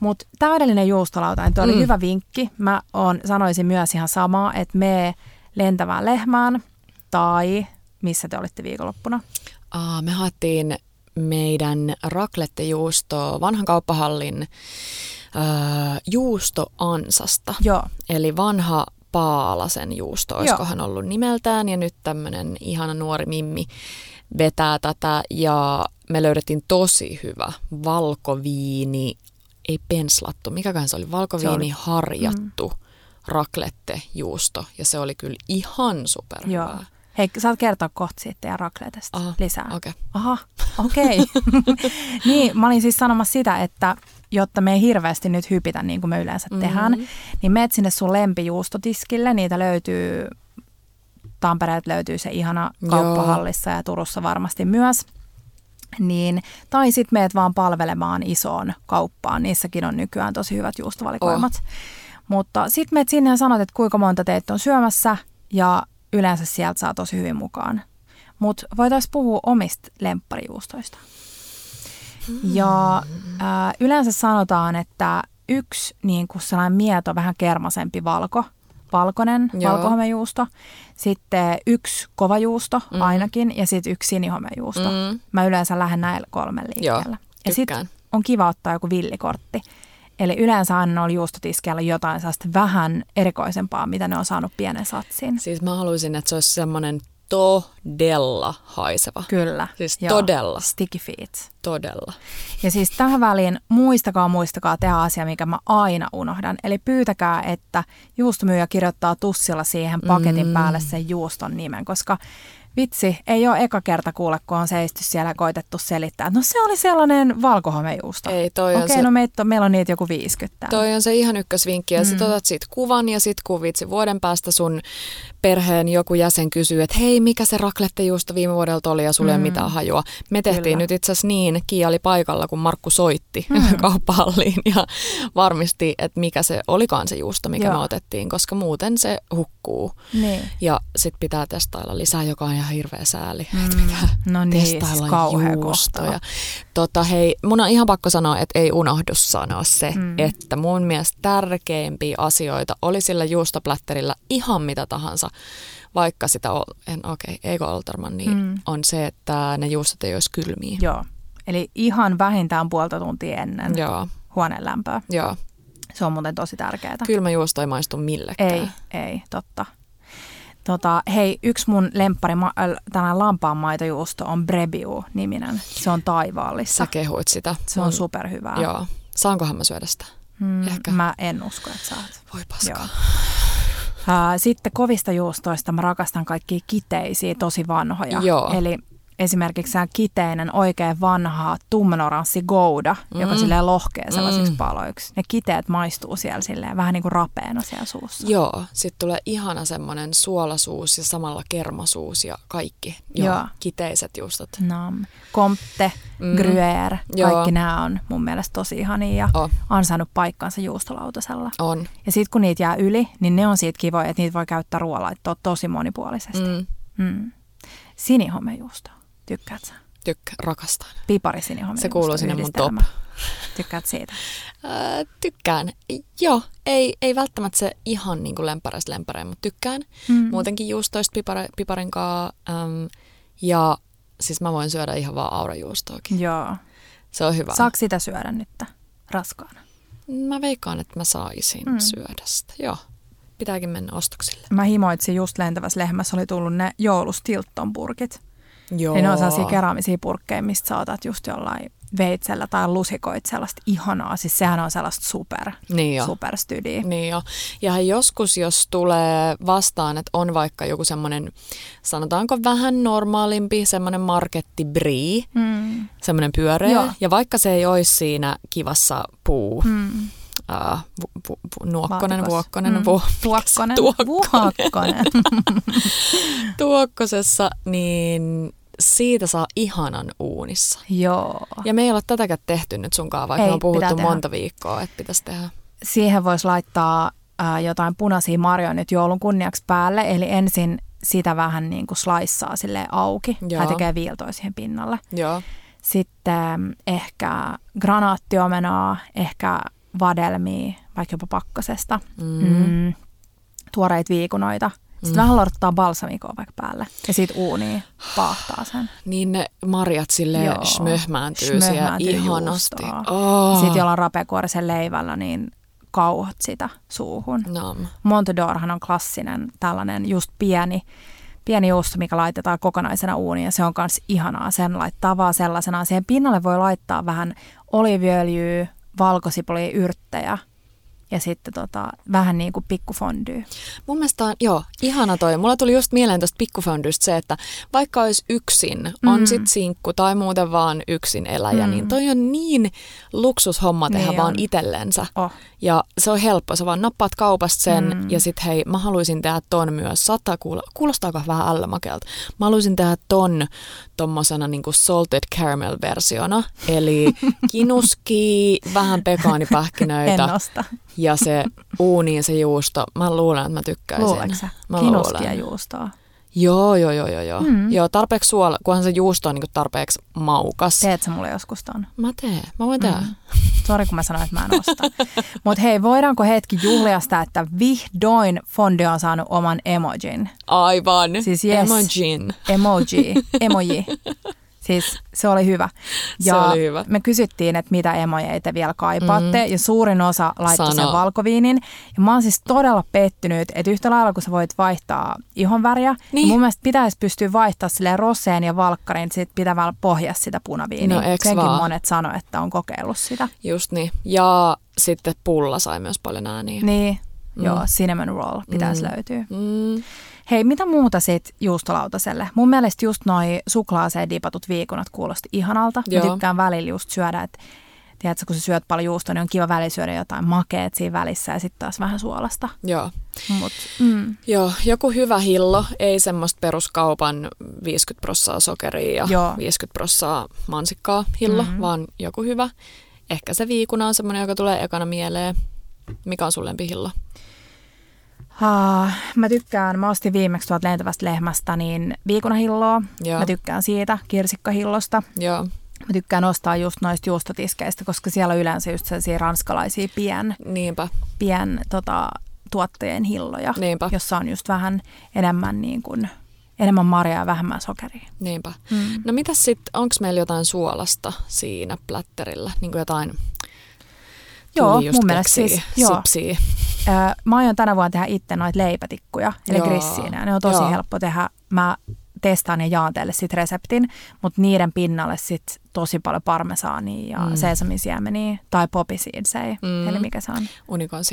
Mutta täydellinen juustolautanen, tuo oli Mm. hyvä vinkki. Mä on, sanoisin myös ihan samaa, että me lentävään lehmään tai missä te olitte viikonloppuna? Aa, me haettiin meidän raklettejuustoa vanhan kauppahallin öö, juustoansasta. Joo, Eli vanha Paalasen juusto, Joo. olisikohan ollut nimeltään. Ja nyt tämmöinen ihana nuori Mimmi vetää tätä. Ja me löydettiin tosi hyvä valkoviini, ei penslattu, mikäkään se oli, valkoviini Se oli. harjattu raklettejuusto. Ja se oli kyllä ihan superhyvää. joo. Hei, saat kertoa kohta siitä teidän rakletesta Aha, lisää. Okei. Okay. Aha, okei. Okay. niin, mä olin siis sanomassa sitä, että jotta me ei hirveästi nyt hypitä niin kuin me yleensä Mhm. tehdään, niin meet sinne sun lempijuustotiskille. Niitä löytyy, Tampereelta löytyy se ihana Joo. kauppahallissa ja Turussa varmasti myös. Niin, tai sitten meet vaan palvelemaan isoon kauppaan. Niissäkin on nykyään tosi hyvät juustovalikoimat. Oh. Mutta sitten meet sinne ja sanot, että kuinka monta teitä on syömässä ja yleensä sieltä saa tosi hyvin mukaan. Mutta voitaisiin puhua omista lempparijuustoista. Ja äh, yleensä sanotaan, että yksi niin kuin sellainen mieto, vähän kermasempi valko, valkoinen Joo. valkohomejuusto, sitten yksi kova juusto mm. ainakin ja sitten yksi sinihomejuusto. Mm. Mä yleensä lähden näillä kolmen liikkeellä. ja tykkään. sitten on kiva ottaa joku villikortti. Eli yleensä aina noilla juustotiskeillä jotain sellaista vähän erikoisempaa, mitä ne on saanut pienen satsin. Siis mä haluaisin, että se olisi semmoinen todella haiseva. Kyllä. Siis Joo. todella. Sticky feet. Todella. Ja siis tähän väliin muistakaa, muistakaa tehdä asia, mikä mä aina unohdan. Eli pyytäkää, että juustomyyjä kirjoittaa tussilla siihen paketin mm. päälle sen juuston nimen, koska vitsi, ei ole eka kerta kuule, kun on seisty siellä koitettu selittää. No se oli sellainen valkohomejuusto. Ei, toi on Okei, se- no meitä, meillä on niitä joku 50 täällä. Toi on se ihan ykkösvinkki ja mm. sit otat siitä kuvan ja sit kun vitsi vuoden päästä sun perheen joku jäsen kysyy, että hei mikä se raklettejuusto viime vuodelta oli ja sulla ei ole mitään hajua. Me tehtiin Kyllä. nyt itse asiassa niin, Kiia oli paikalla kun Markku soitti mm. kauppahalliin ja varmisti, että mikä se olikaan se juusto, mikä Joo. me otettiin, koska muuten se hukkuu. Niin. Ja sit pitää testailla lisää, joka on ihan hirveä sääli, mm. että pitää No niin, testailla siis kauhea juustoja. Tota, hei, mun on ihan pakko sanoa, että ei unohdu sanoa se, mm. että mun mielestä tärkeimpiä asioita oli sillä juustoplätterillä ihan mitä tahansa, vaikka sitä, ol- en okei, okay, eikö Olterman, niin mm. on se, että ne juustot ei olisi kylmiä. Joo. Eli ihan vähintään puolta tuntia ennen Joo, huoneen lämpöä. joo. Se on muuten tosi tärkeää. Kylmä juusto ei maistu millekään. Ei, ei, totta. Tota, hei, yksi mun lemppari ma- äh, tällainen lampaanmaitojuusto on Brebiu-niminen. Se on taivaallista. Sä kehuit sitä. Se on Mun- superhyvää. Joo. Saankohan mä syödä sitä? Mm, Ehkä. Mä en usko, että saat. Voi paskaa. Joo. Sitten kovista juustoista mä rakastan kaikkia kiteisiä, tosi vanhoja. Joo. Eli esimerkiksi tämä kiteinen, oikein vanha, tummenoranssi gouda, mm. joka silleen lohkee sellaisiksi Mm. paloiksi. Ne kiteet maistuu siellä silleen vähän niin kuin rapeena siellä suussa. Joo, sitten tulee ihana semmoinen suolasuus ja samalla kermasuus ja kaikki. Joo. Joo. Kiteiset juustot. Nam. Comte, Mm. Joo. kaikki nämä on mun mielestä tosi ihania ja Oh. ansainnut paikkansa juustolautasella. On. Ja sitten kun niitä jää yli, niin ne on siitä kivoja, että niitä voi käyttää ruoanlaittoon tosi monipuolisesti. Mm, Mm. Sinihomejuusto. Tykkäät sä? tykkä, rakastan. Pipari sinihomejuusto. Se kuuluu sinne mun top. Tykkäät siitä? Ää, tykkään. Joo, ei, ei välttämättä se ihan niin kuin lämpäreen, mutta tykkään. Mm. Muutenkin juustoista pipara, piparin kaa. Äm, ja siis mä voin syödä ihan vaan aurajuustoakin. Joo. Se on hyvä. Saako sitä syödä nyt raskaana? Mä veikkaan, että mä saisin mm. Syödä sitä. Joo, pitääkin mennä ostoksille. Mä himoitsin just lentävässä lehmässä, oli tullut ne joulustilton purkit. Joo. Ja ne on sellaisia keraamisia purkkeja, mistä saatat just jollain veitsellä tai lusikoit sellaista ihanaa. Siis sehän on sellaista super, Niin jo. superstydiä. Niin jo. Ja joskus, jos tulee vastaan, että on vaikka joku semmoinen, sanotaanko vähän normaalimpi, semmoinen marketti brie, Mm. semmoinen pyöreä. Joo. Ja vaikka se ei olisi siinä kivassa puu, Mm. uh, vu, vu, vu, nuokkonen, vuokkonen, Mm. vu. Tuokkonen. Tuokkonen. tuokkosessa, niin siitä saa ihanan uunissa. Joo. Ja me ei olla tätäkään tehty nyt sunkaan, vaikka Ei, me on puhuttu pitää tehdä. monta viikkoa, että pitäisi tehdä. Siihen voisi laittaa ää, jotain punaisia marjoja nyt joulun kunniaksi päälle. Eli ensin sitä vähän niin kuin slaissaa sille auki Joo. tai tekee viiltoja siihen pinnalle. Joo. Sitten ehkä granaattiomenaa, ehkä vadelmia, vaikka jopa pakkasesta. Mm. Mm. Tuoreita viikunoita. Sitten Mm. vähän lorttaa balsamikoa vaikka päälle. Ja siitä uuniin paahtaa sen. Niin ne marjat sille smöhmääntyy siellä Smöhmääntyy ihanasti. Oh. Sitten jollain rapeakuorisen leivällä niin kauhot sitä suuhun. Nam. Montadorhan on klassinen tällainen just pieni, pieni juusto, mikä laitetaan kokonaisena uuniin ja se on myös ihanaa. Sen laittaa vaan sellaisena. Siihen pinnalle voi laittaa vähän oliiviöljyä, valkosipulia, yrttejä ja sitten tota, vähän niin kuin pikkufondyy. Mun mielestä on, joo, ihana toi. Mulla tuli just mieleen tästä pikkufondysta se, että vaikka olisi yksin, on Mm. sit sinkku tai muuten vaan yksin eläjä, Mm. niin toi on niin luksushomma tehdä Niin vaan on. itsellensä. Oh. Ja se on helppo, sä vaan nappaat kaupasta sen Mm. ja sit hei, mä haluaisin tehdä ton myös. Saattaa kuulla, kuulostaako vähän ällömakelta. Mä haluaisin tehdä ton tommosena niinku salted caramel versiona. Eli kinuski, vähän En pekaanipähkinöitä. Ja se uuniin se juusto. Mä luulen, että mä tykkäisin. Luuleeko sä? Mä luulen. juustoa. Joo, joo, joo, joo. Joo, mm. joo tarpeeksi suola, kunhan se juusto on niin tarpeeksi maukas. Teet sä mulle joskus ton? Mä teen, mä voin tehdä. Mm. Sori, kun mä sanoin, että mä en osta. Mutta hei, voidaanko hetki juhlia sitä, että vihdoin Fondio on saanut oman emojin? Aivan, siis yes, emojin. Emoji, emoji. Siis se oli hyvä. Ja se oli hyvä. me kysyttiin, että mitä emoja te vielä kaipaatte, mm. ja suurin osa laittoi sen valkoviinin. Ja mä oon siis todella pettynyt, että yhtä lailla kun sä voit vaihtaa ihonväriä, niin, niin mun mielestä pitäisi pystyä vaihtaa sille roseen ja valkkarin, sit pitää pohjaa sitä punaviiniä. No, Senkin vaan? monet sanoi, että on kokeillut sitä. Just niin. Ja sitten pulla sai myös paljon ääniä. Niin, mm. joo, cinnamon roll pitäisi mm. löytyä. Mm. Hei, mitä muuta sit juustolautaselle? Mun mielestä just noi suklaaseen dipatut viikunat kuulosti ihanalta. Joo. Mä tykkään välillä just syödä, että tiedätkö, kun sä syöt paljon juustoa, niin on kiva välillä syödä jotain makeet siinä välissä ja sitten taas vähän suolasta. Joo. Mut, mm. Joo, joku hyvä hillo, ei semmoista peruskaupan 50 prossaa sokeria ja Joo. 50 prossaa mansikkaa hillo, mm. vaan joku hyvä. Ehkä se viikuna on semmoinen, joka tulee ekana mieleen. Mikä on sun lempihillo? Uh, mä tykkään, mä ostin viimeksi tuolta lentävästä lehmästä niin viikunahilloa. Joo. Mä tykkään siitä, kirsikkahillosta. Joo. Mä tykkään ostaa just noista juustotiskeistä, koska siellä on yleensä just sellaisia ranskalaisia pien, Niinpä. pien tota, tuottajien hilloja, Niinpä. jossa on just vähän enemmän niin kuin, enemmän marjaa ja vähemmän sokeria. Niinpä. Mm. No mitäs sitten, onko meillä jotain suolasta siinä plätterillä? Niin kuin jotain Joo, mun mielestä siis, joo. Öö, mä aion tänä vuonna tehdä itse noita leipätikkuja, eli grissiinä. Ne on tosi joo. helppo tehdä. Mä testaan ja jaan teille sit reseptin, mutta niiden pinnalle sit tosi paljon parmesaania ja mm. sesamisiemeniä tai poppy seedsei, mm. eli mikä se on?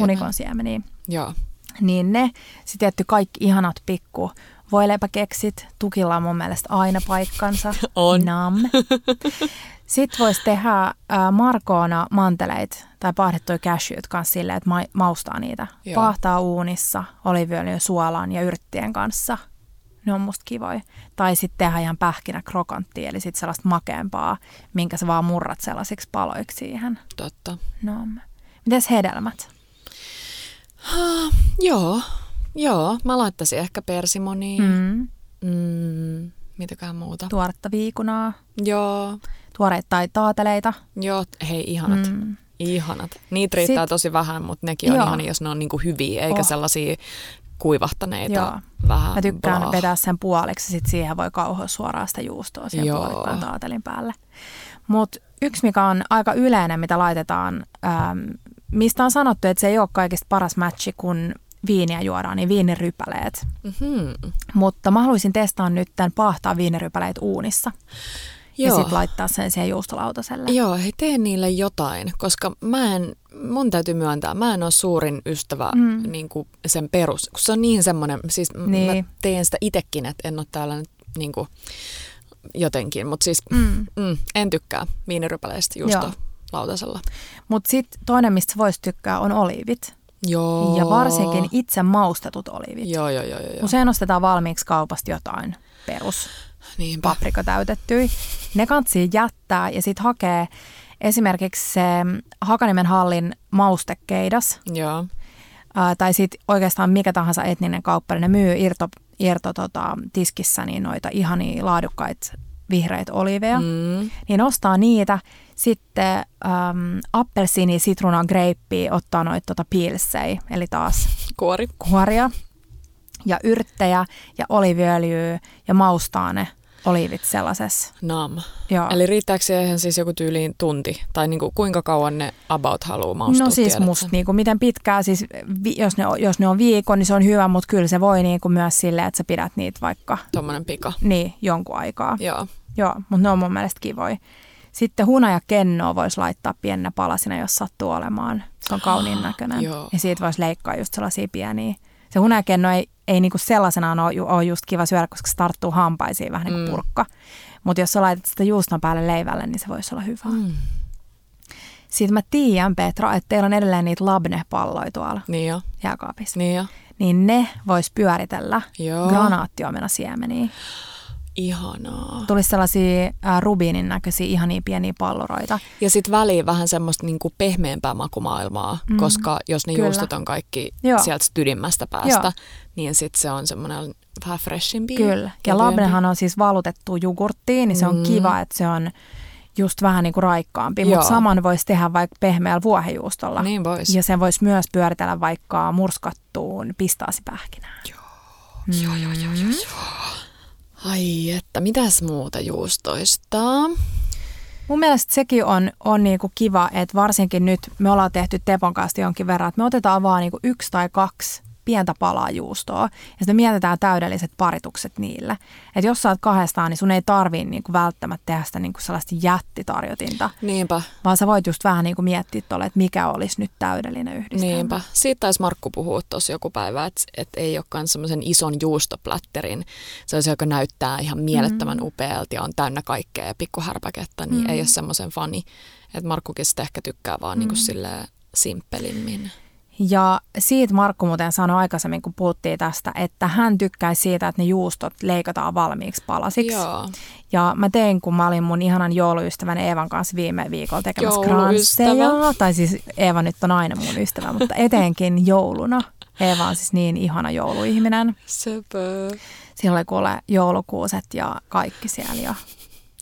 Unikonsiemeniä. Joo. Niin ne, sitten tietty kaikki ihanat pikku voileipäkeksit, tukilla on mun mielestä aina paikkansa. on. Nam. Sitten voisi tehdä äh, markoona manteleit tai paahdettuja cashewt kanssa silleen, että ma- maustaa niitä. Joo. Paahtaa uunissa oliviöljyn, suolan ja yrttien kanssa. Ne on musta kivoja. Tai sitten tehdä ihan pähkinä krokanttia, eli sitten sellaista makeampaa, minkä sä vaan murrat sellaisiksi paloiksi siihen. Totta. No. Mites hedelmät? Ha, joo, joo. Mä laittaisin ehkä persimoniin. Mm. Mm, mitäkään muuta. Tuoretta viikunaa. Joo tuoreita tai taateleita. Joo, hei ihanat. Mm. Ihanat. Niitä riittää Sit, tosi vähän, mutta nekin on joo. ihania, jos ne on niinku hyviä, eikä oh. sellaisia kuivahtaneita. Joo. Vähän Mä tykkään blah. vetää sen puoliksi, sit siihen voi kauhoa suoraan sitä juustoa siihen Joo. puolikkaan taatelin päälle. Mutta yksi, mikä on aika yleinen, mitä laitetaan, ähm, mistä on sanottu, että se ei ole kaikista paras matchi, kun viiniä juodaan, niin viinirypäleet. Mm-hmm. Mutta mä haluaisin testaa nyt tämän paahtaa viinirypäleet uunissa. Joo. ja sitten laittaa sen siihen juustolautaselle. Joo, hei tee niille jotain, koska mä en, mun täytyy myöntää, mä en ole suurin ystävä mm. niin kuin sen perus, kun se on niin semmoinen, siis niin. mä teen sitä itekin, että en ole täällä nyt niin kuin jotenkin, mutta siis mm. Mm, en tykkää viinirypäleistä juustolautasella. Mutta sitten toinen, mistä voisi tykkää, on oliivit. Joo. Ja varsinkin itse maustetut oliivit. Joo, joo, joo, joo. Usein ostetaan valmiiksi kaupasta jotain perus Niinpä. paprika täytettyi. Ne kansi jättää ja sitten hakee esimerkiksi se Hakanimen hallin maustekeidas. Joo. Ää, tai sitten oikeastaan mikä tahansa etninen kauppa, ne myy irto, irto tota, tiskissä niin noita ihania laadukkaita vihreitä oliveja. Mm. Niin ostaa niitä. Sitten äm, appelsiini, sitruna, greippi, ottaa noita tota pilsei, eli taas Kuori. kuoria ja yrttejä ja oliviöljyä ja maustaa ne oliivit sellaisessa. Nam. Joo. Eli riittääkö siihen siis joku tyyliin tunti? Tai niinku, kuinka kauan ne about haluaa maustua? No siis tiedätkö? musta niinku, miten pitkää, siis vi, jos, ne, jos ne on viikon, niin se on hyvä, mutta kyllä se voi niinku myös silleen, että sä pidät niitä vaikka... Tuommoinen pika. Niin, jonkun aikaa. Joo. Joo, mutta ne on mun mielestä kivoja. Sitten huna ja kennoa voisi laittaa pienenä palasina, jos sattuu olemaan. Se on kauniin näköinen. Joo. Ja siitä voisi leikkaa just sellaisia pieniä. Se hunajakenno ei ei niinku sellaisenaan ole, ole just kiva syödä, koska se tarttuu hampaisiin vähän niin kuin mm. purkka. Mutta jos sä laitat sitä juuston päälle leivälle, niin se voisi olla hyvä. Mm. Sitten mä tiedän, Petra, että teillä on edelleen niitä labne-palloja tuolla niin jo. jääkaapissa. Niin jo. Niin ne vois pyöritellä granaattiomena siemeniä. Ihanaa. Tuli sellaisia ä, rubiinin näköisiä ihania pieniä palloroita. Ja sitten väliin vähän semmoista niinku pehmeämpää makumaailmaa, mm. koska jos ne Kyllä. juustot on kaikki Joo. sieltä stydimmästä päästä, Joo. niin sitten se on semmoinen vähän freshimpi. Kyllä. Ja labnehan on siis valutettu jogurttiin, niin se on mm. kiva, että se on just vähän niin kuin raikkaampi, mutta saman voisi tehdä vaikka pehmeällä vuohenjuustolla. Niin vois. Ja sen voisi myös pyöritellä vaikka murskattuun pistaasipähkinään. Joo. Mm. Joo, joo, joo, joo, joo. Ai että, mitäs muuta juustoista? Mun mielestä sekin on, on niinku kiva, että varsinkin nyt me ollaan tehty Tepon kanssa jonkin verran, että me otetaan vaan niinku yksi tai kaksi pientä palaa juustoa ja sitten mietitään täydelliset paritukset niille. Että jos sä oot kahdestaan, niin sun ei tarvii niinku välttämättä tehdä sitä niinku sellaista jättitarjotinta. Niinpä. Vaan sä voit just vähän niinku miettiä tuolle, että mikä olisi nyt täydellinen yhdistelmä. Niinpä. Siitä taisi Markku puhua tuossa joku päivä, että, että ei olekaan semmoisen ison juustoplätterin. Se olisi, joka näyttää ihan mielettömän mm. upealta ja on täynnä kaikkea ja pikkuhärpäkettä, niin mm. ei ole semmoisen fani. Että Markkukin sitten ehkä tykkää vaan niinku mm. niin kuin simppelimmin. Ja siitä Markku muuten sanoi aikaisemmin, kun puhuttiin tästä, että hän tykkäisi siitä, että ne juustot leikataan valmiiksi palasiksi. Joo. Ja mä tein, kun mä olin mun ihanan jouluystävän Eevan kanssa viime viikolla tekemässä kransseja. Tai siis Eeva nyt on aina mun ystävä, mutta etenkin jouluna. Eeva on siis niin ihana jouluihminen. Söpö. Siellä oli kuule joulukuuset ja kaikki siellä ja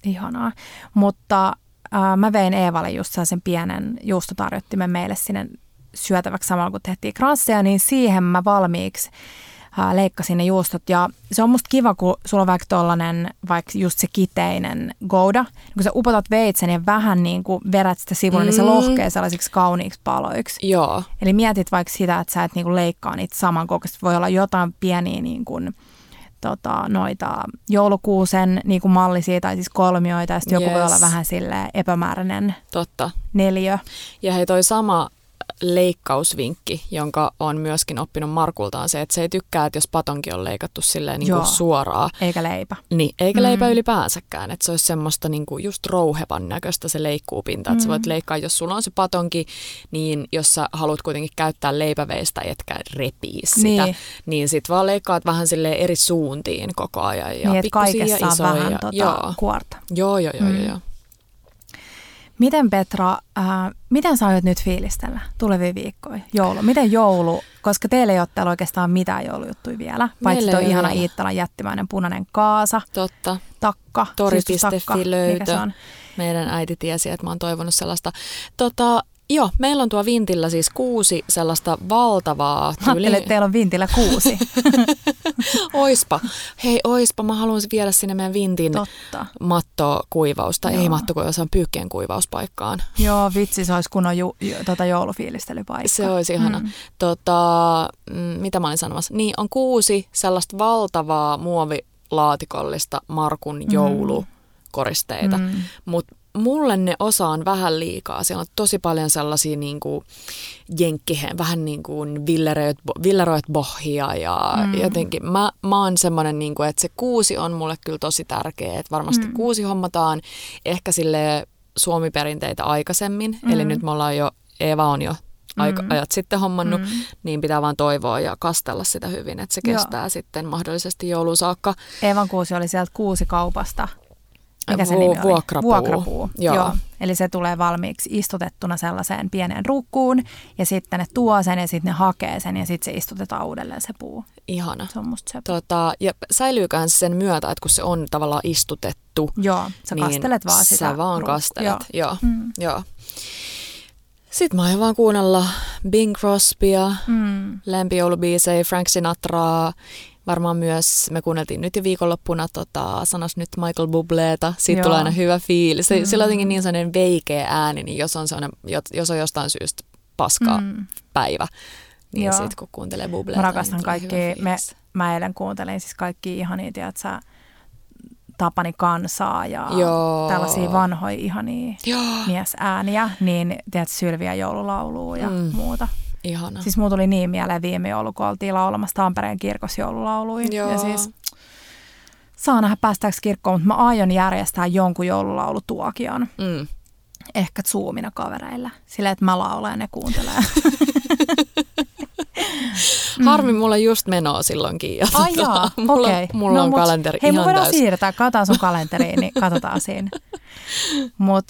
ihanaa. Mutta äh, mä vein Eevalle just sen pienen juustotarjottimen meille sinne syötäväksi samalla kun tehtiin kransseja, niin siihen mä valmiiksi leikkasin ne juustot. Ja se on musta kiva, kun sulla on vaikka tollanen, vaikka just se kiteinen gouda. Niin kun sä upotat veitsen ja vähän niin kuin vedät sitä sivulle, mm. niin se mm. lohkee sellaisiksi kauniiksi paloiksi. Joo. Eli mietit vaikka sitä, että sä et niin kuin leikkaa niitä samankokoisesti. Voi olla jotain pieniä niin kuin, tota, noita joulukuusen niin kuin mallisia tai siis kolmioita, ja sitten yes. joku voi olla vähän sille epämääräinen Totta. neliö. Ja hei toi sama leikkausvinkki, jonka on myöskin oppinut Markultaan se, että se ei tykkää, että jos patonki on leikattu silleen niin kuin suoraan. Eikä leipä. Niin, eikä mm. leipä ylipäänsäkään. Että se olisi semmoista niin kuin just rouhevan näköistä se leikkuupinta. Mm. Että sä voit mm. leikkaa, jos sulla on se patonki, niin jos sä haluat kuitenkin käyttää leipäveistä, etkä repii sitä, niin, niin sit vaan leikkaat vähän sille eri suuntiin koko ajan. Ja niin, pikkusia ja isoja. vähän tota joo. kuorta. Joo, joo, joo, mm. joo. Miten Petra, äh, miten sä aiot nyt fiilistellä tulevia viikkoja? Joulu. Miten joulu, koska teillä ei ole oikeastaan mitään joulujuttuja vielä, paitsi tuo ihana Iittalan jättimäinen punainen kaasa. Totta. Takka. Tori.fi löytö. Meidän äiti tiesi, että mä oon toivonut sellaista. Tota, Joo, meillä on tuo Vintillä siis kuusi sellaista valtavaa tyyli. Ajattelin, että teillä on Vintillä kuusi. oispa. Hei, oispa. Mä haluaisin viedä sinne meidän Vintin Totta. mattokuivausta. Joo. Ei mattokuivaus, on pyykkien kuivauspaikkaan. Joo, vitsi, se olisi kunnon ju, ju, tota joulufiilistelypaikka. Se olisi ihana. Mm. Tota, mm, mitä mä olin sanomassa? Niin, on kuusi sellaista valtavaa muovilaatikollista Markun mm. joulukoristeita. Mm. Mutta mulle ne osa on vähän liikaa. Siellä on tosi paljon sellaisia niin kuin jenkkiheen, vähän niin kuin villeroit, bohia ja mm. jotenkin mä, mä oon semmoinen, niin kuin, että se kuusi on mulle kyllä tosi tärkeä. Että varmasti mm. kuusi hommataan ehkä sille suomiperinteitä aikaisemmin. Mm. Eli nyt me ollaan jo, Eeva on jo aika, mm. ajat sitten hommannut, mm. niin pitää vaan toivoa ja kastella sitä hyvin, että se kestää Joo. sitten mahdollisesti jouluun saakka. Eevan kuusi oli sieltä kuusi kaupasta mikä se Vu- nimi oli? Vuokrapuu. Vuokrapuu. Joo. Joo. Eli se tulee valmiiksi istutettuna sellaiseen pieneen ruukkuun ja sitten ne tuo sen ja sitten ne hakee sen ja sitten se istutetaan uudelleen se puu. Ihana. Se on musta se. Tota, ja säilyyköhän se sen myötä, että kun se on tavallaan istutettu. Joo, sä niin kastelet vaan sitä. Sä vaan kastelet, joo. joo. Mm. joo. Sitten mä aion vaan kuunnella Bing Crosbya, mm. lempijoulubiisejä, Frank Sinatraa varmaan myös, me kuunneltiin nyt jo viikonloppuna, tota, sanas nyt Michael Bubleeta, siitä Joo. tulee aina hyvä fiilis. Se, mm. Sillä on jotenkin niin sellainen veikeä ääni, niin jos on, jos on jostain syystä paska mm. päivä, niin sitten kun kuuntelee Bubleeta. Mä rakastan niin kaikki, me, mä eilen kuuntelin siis kaikki ihania, tiedätkö, Tapani Kansaa ja Joo. tällaisia vanhoja ihania Joo. miesääniä, niin tiedät Sylviä joululaulua ja mm. muuta. Ihana. Siis mulla tuli niin mieleen viime joulu, kun oltiin laulamassa Tampereen kirkossa joululauluja. Joo. Ja siis saa nähdä päästäänkö kirkkoon, mutta mä aion järjestää jonkun joululaulutuokion. Mm. Ehkä Zoomina kavereilla. Sillä että mä laulan ja ne kuuntelee. Harmi, mulla just menoa silloinkin. Ja Ai jaa, mulla, okei. mulla No on mut kalenteri Hei, ihan voidaan täys. siirtää, katsotaan sun kalenteriin, niin katsotaan siinä. Mut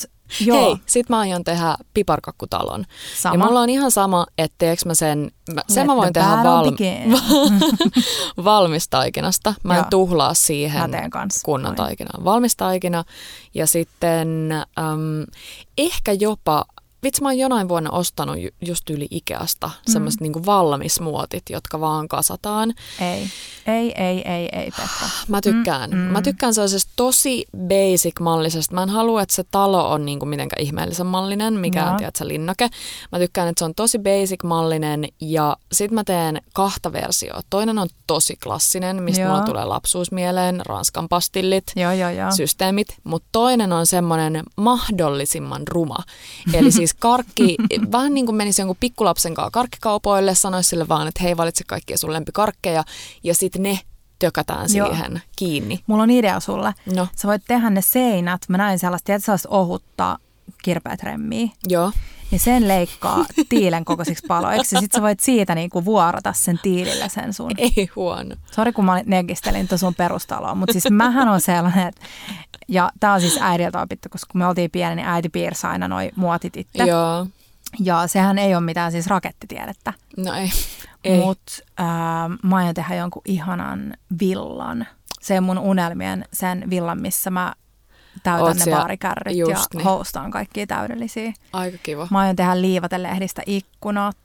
joo, Hei, sit mä aion tehdä piparkakkutalon. sama. Ja mulla on ihan sama, että teekö mä sen, mä, sen mä voin tehdä val, valmistaikinasta. Mä en Joo. tuhlaa siihen kunnon noin. taikinaan. Valmistaikina ja sitten äm, ehkä jopa, vitsi mä oon jonain vuonna ostanut ju- just yli Ikeasta mm. semmoiset niinku valmismuotit, jotka vaan kasataan. Ei, ei, ei, ei, ei Petra. Mä tykkään. Mm, Mm. Mä tykkään sellaisesta tosi basic-mallisesta. Mä en halua, että se talo on niinku mitenkään ihmeellisen mallinen, mikä Joo. on tiedätkö, linnake. Mä tykkään, että se on tosi basic-mallinen ja sit mä teen kahta versioa. Toinen on tosi klassinen, mistä Joo. mulla tulee lapsuus mieleen, ranskan pastillit. Joo, joo, joo. systeemit, mutta toinen on semmoinen mahdollisimman ruma. Eli siis karkki, vähän niin kuin menisi jonkun pikkulapsen kanssa karkkikaupoille, sanoisi sille vaan, että hei valitse kaikkia sun lempikarkkeja ja sitten ne tökätään Joo. siihen kiinni. Mulla on idea sulle. No, Sä voit tehdä ne seinät, mä näin sellaista, tiedätkö sellaista ohutta kirpeät remmiä, joo. Niin sen leikkaa tiilen kokoisiksi paloiksi ja sit sä voit siitä niinku vuorata sen tiilillä sen sun. Ei huono. Sori kun mä negistelin tuon sun perustaloa, mutta siis mähän on sellainen, että ja tää on siis äidiltä opittu, koska kun me oltiin pieni, niin äiti piirsi aina noi muotit itse. Joo. Ja sehän ei ole mitään siis rakettitiedettä. No ei. ei. Mutta äh, mä aion tehdä jonkun ihanan villan. Se on mun unelmien sen villan, missä mä täytän Oot ne siellä- baarikärryt ja niin. houstaan kaikkia täydellisiä. Aika kiva. Mä aion tehdä liivatelehdistä ikkunat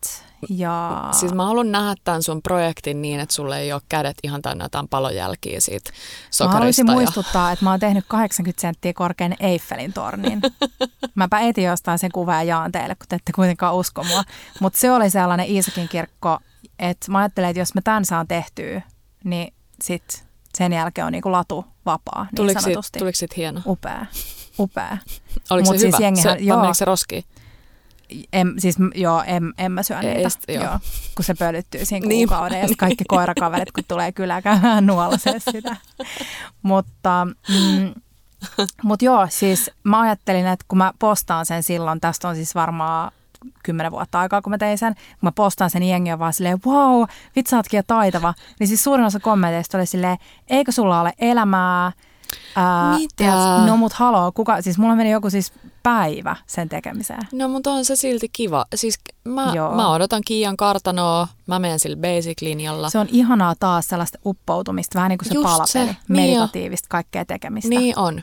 ja... Siis mä haluan nähdä tämän sun projektin niin, että sulle ei ole kädet ihan täynnä jotain palojälkiä siitä Mä sokarista. haluaisin ja... muistuttaa, että mä oon tehnyt 80 senttiä korkean Eiffelin tornin. Mäpä etin jostain sen kuvan ja jaan teille, kun te ette kuitenkaan usko mua. Mutta se oli sellainen Iisakin kirkko, että mä ajattelen, että jos mä tämän saan tehtyä, niin sit sen jälkeen on niinku latu vapaa, niin Tuliko sanotusti. tuliko siitä hieno? Upea, upea. Oliko Mut se siis hyvä? jengihän- se, joo. se roskiin? En, siis joo, en, en mä syö niitä, sit- joo. joo. kun se pölyttyy siinä Niin. kuukauden ja sit kaikki koirakaverit, kun tulee kylään käymään nuolasee sitä. Mutta mm, mut joo, siis mä ajattelin, että kun mä postaan sen silloin, tästä on siis varmaan kymmenen vuotta aikaa, kun mä tein sen, kun mä postaan sen, niin jengi on vaan silleen, wow, vitsi, ootkin jo taitava. Niin siis suurin osa kommenteista oli silleen, eikö sulla ole elämää? Ää, Mitä? no mut haloo, kuka, siis mulla meni joku siis päivä sen tekemiseen. No mutta on se silti kiva. Siis mä, Joo. mä odotan Kiian kartanoa, mä menen sillä basic-linjalla. Se on ihanaa taas sellaista uppoutumista, vähän niin kuin se Just palapeli, se, niin meditatiivista kaikkea tekemistä. Niin on.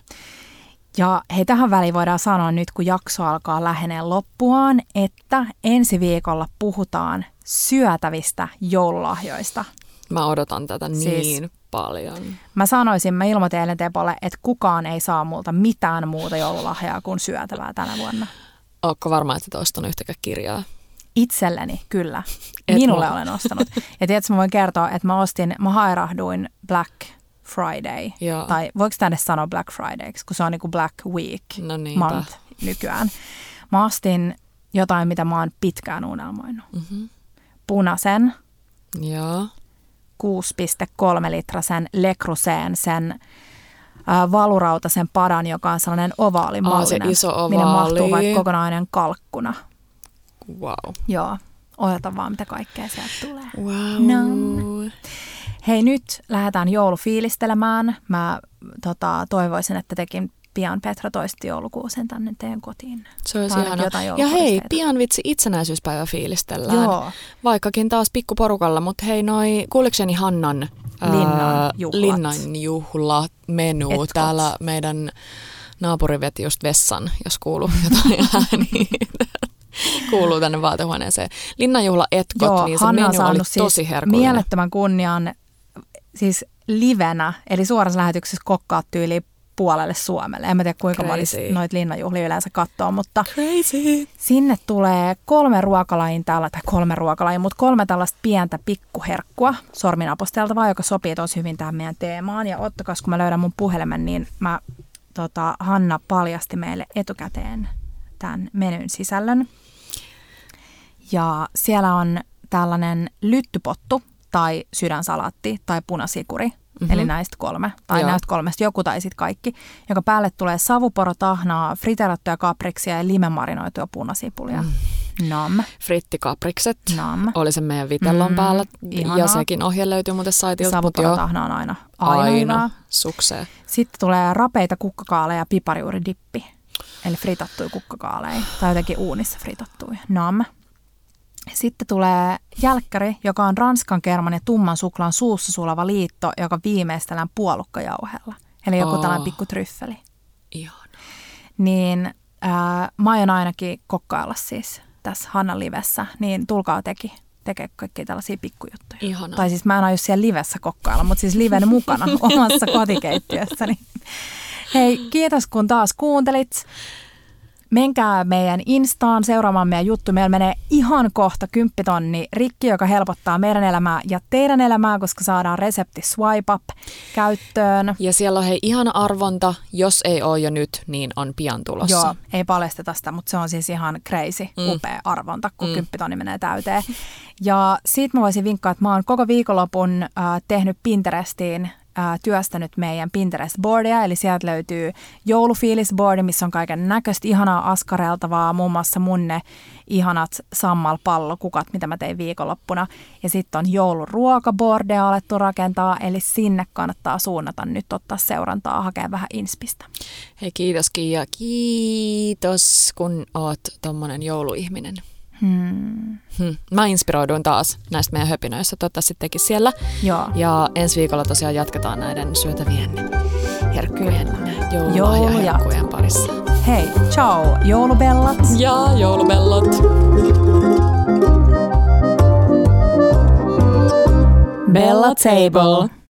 Ja hei, tähän väliin voidaan sanoa nyt, kun jakso alkaa lähenee loppuaan, että ensi viikolla puhutaan syötävistä joululahjoista. Mä odotan tätä Siis- niin paljon. Mä sanoisin, mä ilmoitin eilen Tepolle, että kukaan ei saa multa mitään muuta joululahjaa kuin syötävää tänä vuonna. Ootko varma, että et ostanut yhtäkään kirjaa? Itselleni, kyllä. Et Minulle olen ostanut. Ja tiedätkö, mä voin kertoa, että mä ostin, mä hairahduin Black Friday. Joo. Tai voiko tänne sanoa Black Friday, kun se on niinku Black Week No niinpä. month nykyään. Mä ostin jotain, mitä mä oon pitkään unelmoinut. Mm-hmm. Punaisen, Joo. 6,3 litrasen Le sen äh, valurautasen padan, joka on sellainen ovaalimallinen. Aa, se iso Minne mahtuu ovaali. vaikka kokonainen kalkkuna. Wow. Joo, odota vaan, mitä kaikkea sieltä tulee. Wow. No. Hei, nyt lähdetään joulufiilistelemään. Mä tota, toivoisin, että tekin pian Petra toisti joulukuusen tänne teidän kotiin. Se olisi ihana. Ja hei, pian vitsi itsenäisyyspäivä fiilistellään. Joo, Vaikkakin taas pikkuporukalla, mutta hei noi, kuulikseni Hannan Linnan juhlat. Linnan juhla menu. Etkot. Täällä meidän naapuri veti just vessan, jos kuuluu jotain ääniä. kuuluu tänne vaatehuoneeseen. Linnanjuhla etkot, Joo niin se Hanna on menu oli tosi siis herkullinen. mielettömän kunnian siis livenä, eli suorassa lähetyksessä kokkaat tyyli puolelle Suomelle. En mä tiedä kuinka moni Crazy. noita linnanjuhlia yleensä katsoo, mutta Crazy. Sinne tulee kolme ruokalajin täällä, tai kolme ruokalajin, mutta kolme tällaista pientä pikkuherkkua sorminaposteltavaa, joka sopii tosi hyvin tähän meidän teemaan. Ja ottakas, kun mä löydän mun puhelimen, niin mä, tota, Hanna paljasti meille etukäteen tämän menyn sisällön. Ja siellä on tällainen lyttypottu tai sydänsalaatti tai punasikuri, Mhm. mm-hmm. eli näistä kolme, tai Joo. näistä kolmesta joku tai sitten kaikki, joka päälle tulee savuporotahnaa, friterattuja kapriksia ja limemarinoituja punasipulia. Mm. Nam. Frittikaprikset. Nam. Oli se meidän vitellon mm, päällä. Ihanaa. Ja sekin ohje löytyy muuten saitilta. Savukalatahna on aina, aina, aina sukseen. Sitten tulee rapeita kukkakaaleja ja piparijuuridippi. Eli fritattuja kukkakaaleja. Tai jotenkin uunissa fritattuja. Nam. Sitten tulee jälkkäri, joka on ranskan kerman ja tumman suklaan suussa sulava liitto, joka viimeistellään puolukkajauhella. Eli joku oh. tällainen pikku tryffeli. Ihana. Niin äh, mä aion ainakin kokkailla siis tässä Hanna livessä, niin tulkaa teki tekee kaikki tällaisia pikkujuttuja. Ihana. Tai siis mä en aio siellä livessä kokkailla, mutta siis liven mukana omassa kotikeittiössäni. Hei, kiitos kun taas kuuntelit menkää meidän Instaan seuraamaan meidän juttu. Meillä menee ihan kohta kymppitonni rikki, joka helpottaa meidän elämää ja teidän elämää, koska saadaan resepti Swipe Up käyttöön. Ja siellä on hei ihana arvonta. Jos ei ole jo nyt, niin on pian tulossa. Joo, ei paljasteta sitä, mutta se on siis ihan crazy, mm. upea arvonta, kun mm. kymppitonni menee täyteen. Ja siitä mä voisin vinkkaa, että mä oon koko viikonlopun äh, tehnyt Pinterestiin ää, työstänyt meidän Pinterest-boardia, eli sieltä löytyy joulufiilisboardi, missä on kaiken näköistä ihanaa askareltavaa, muun muassa mun ne ihanat sammalpallokukat, mitä mä tein viikonloppuna. Ja sitten on jouluruokaboardia alettu rakentaa, eli sinne kannattaa suunnata nyt ottaa seurantaa, hakea vähän inspistä. Hei kiitos Kiia, kiitos kun oot tommonen jouluihminen. Hmm. Hmm. Mä inspiroiduin taas näistä meidän höpinöissä, toivottavasti tekin siellä. Joo. Ja ensi viikolla tosiaan jatketaan näiden syötävien herkkujen joululahjaherkkujen parissa. Hei, ciao joulubellat. Ja joulubellat. Bella Table.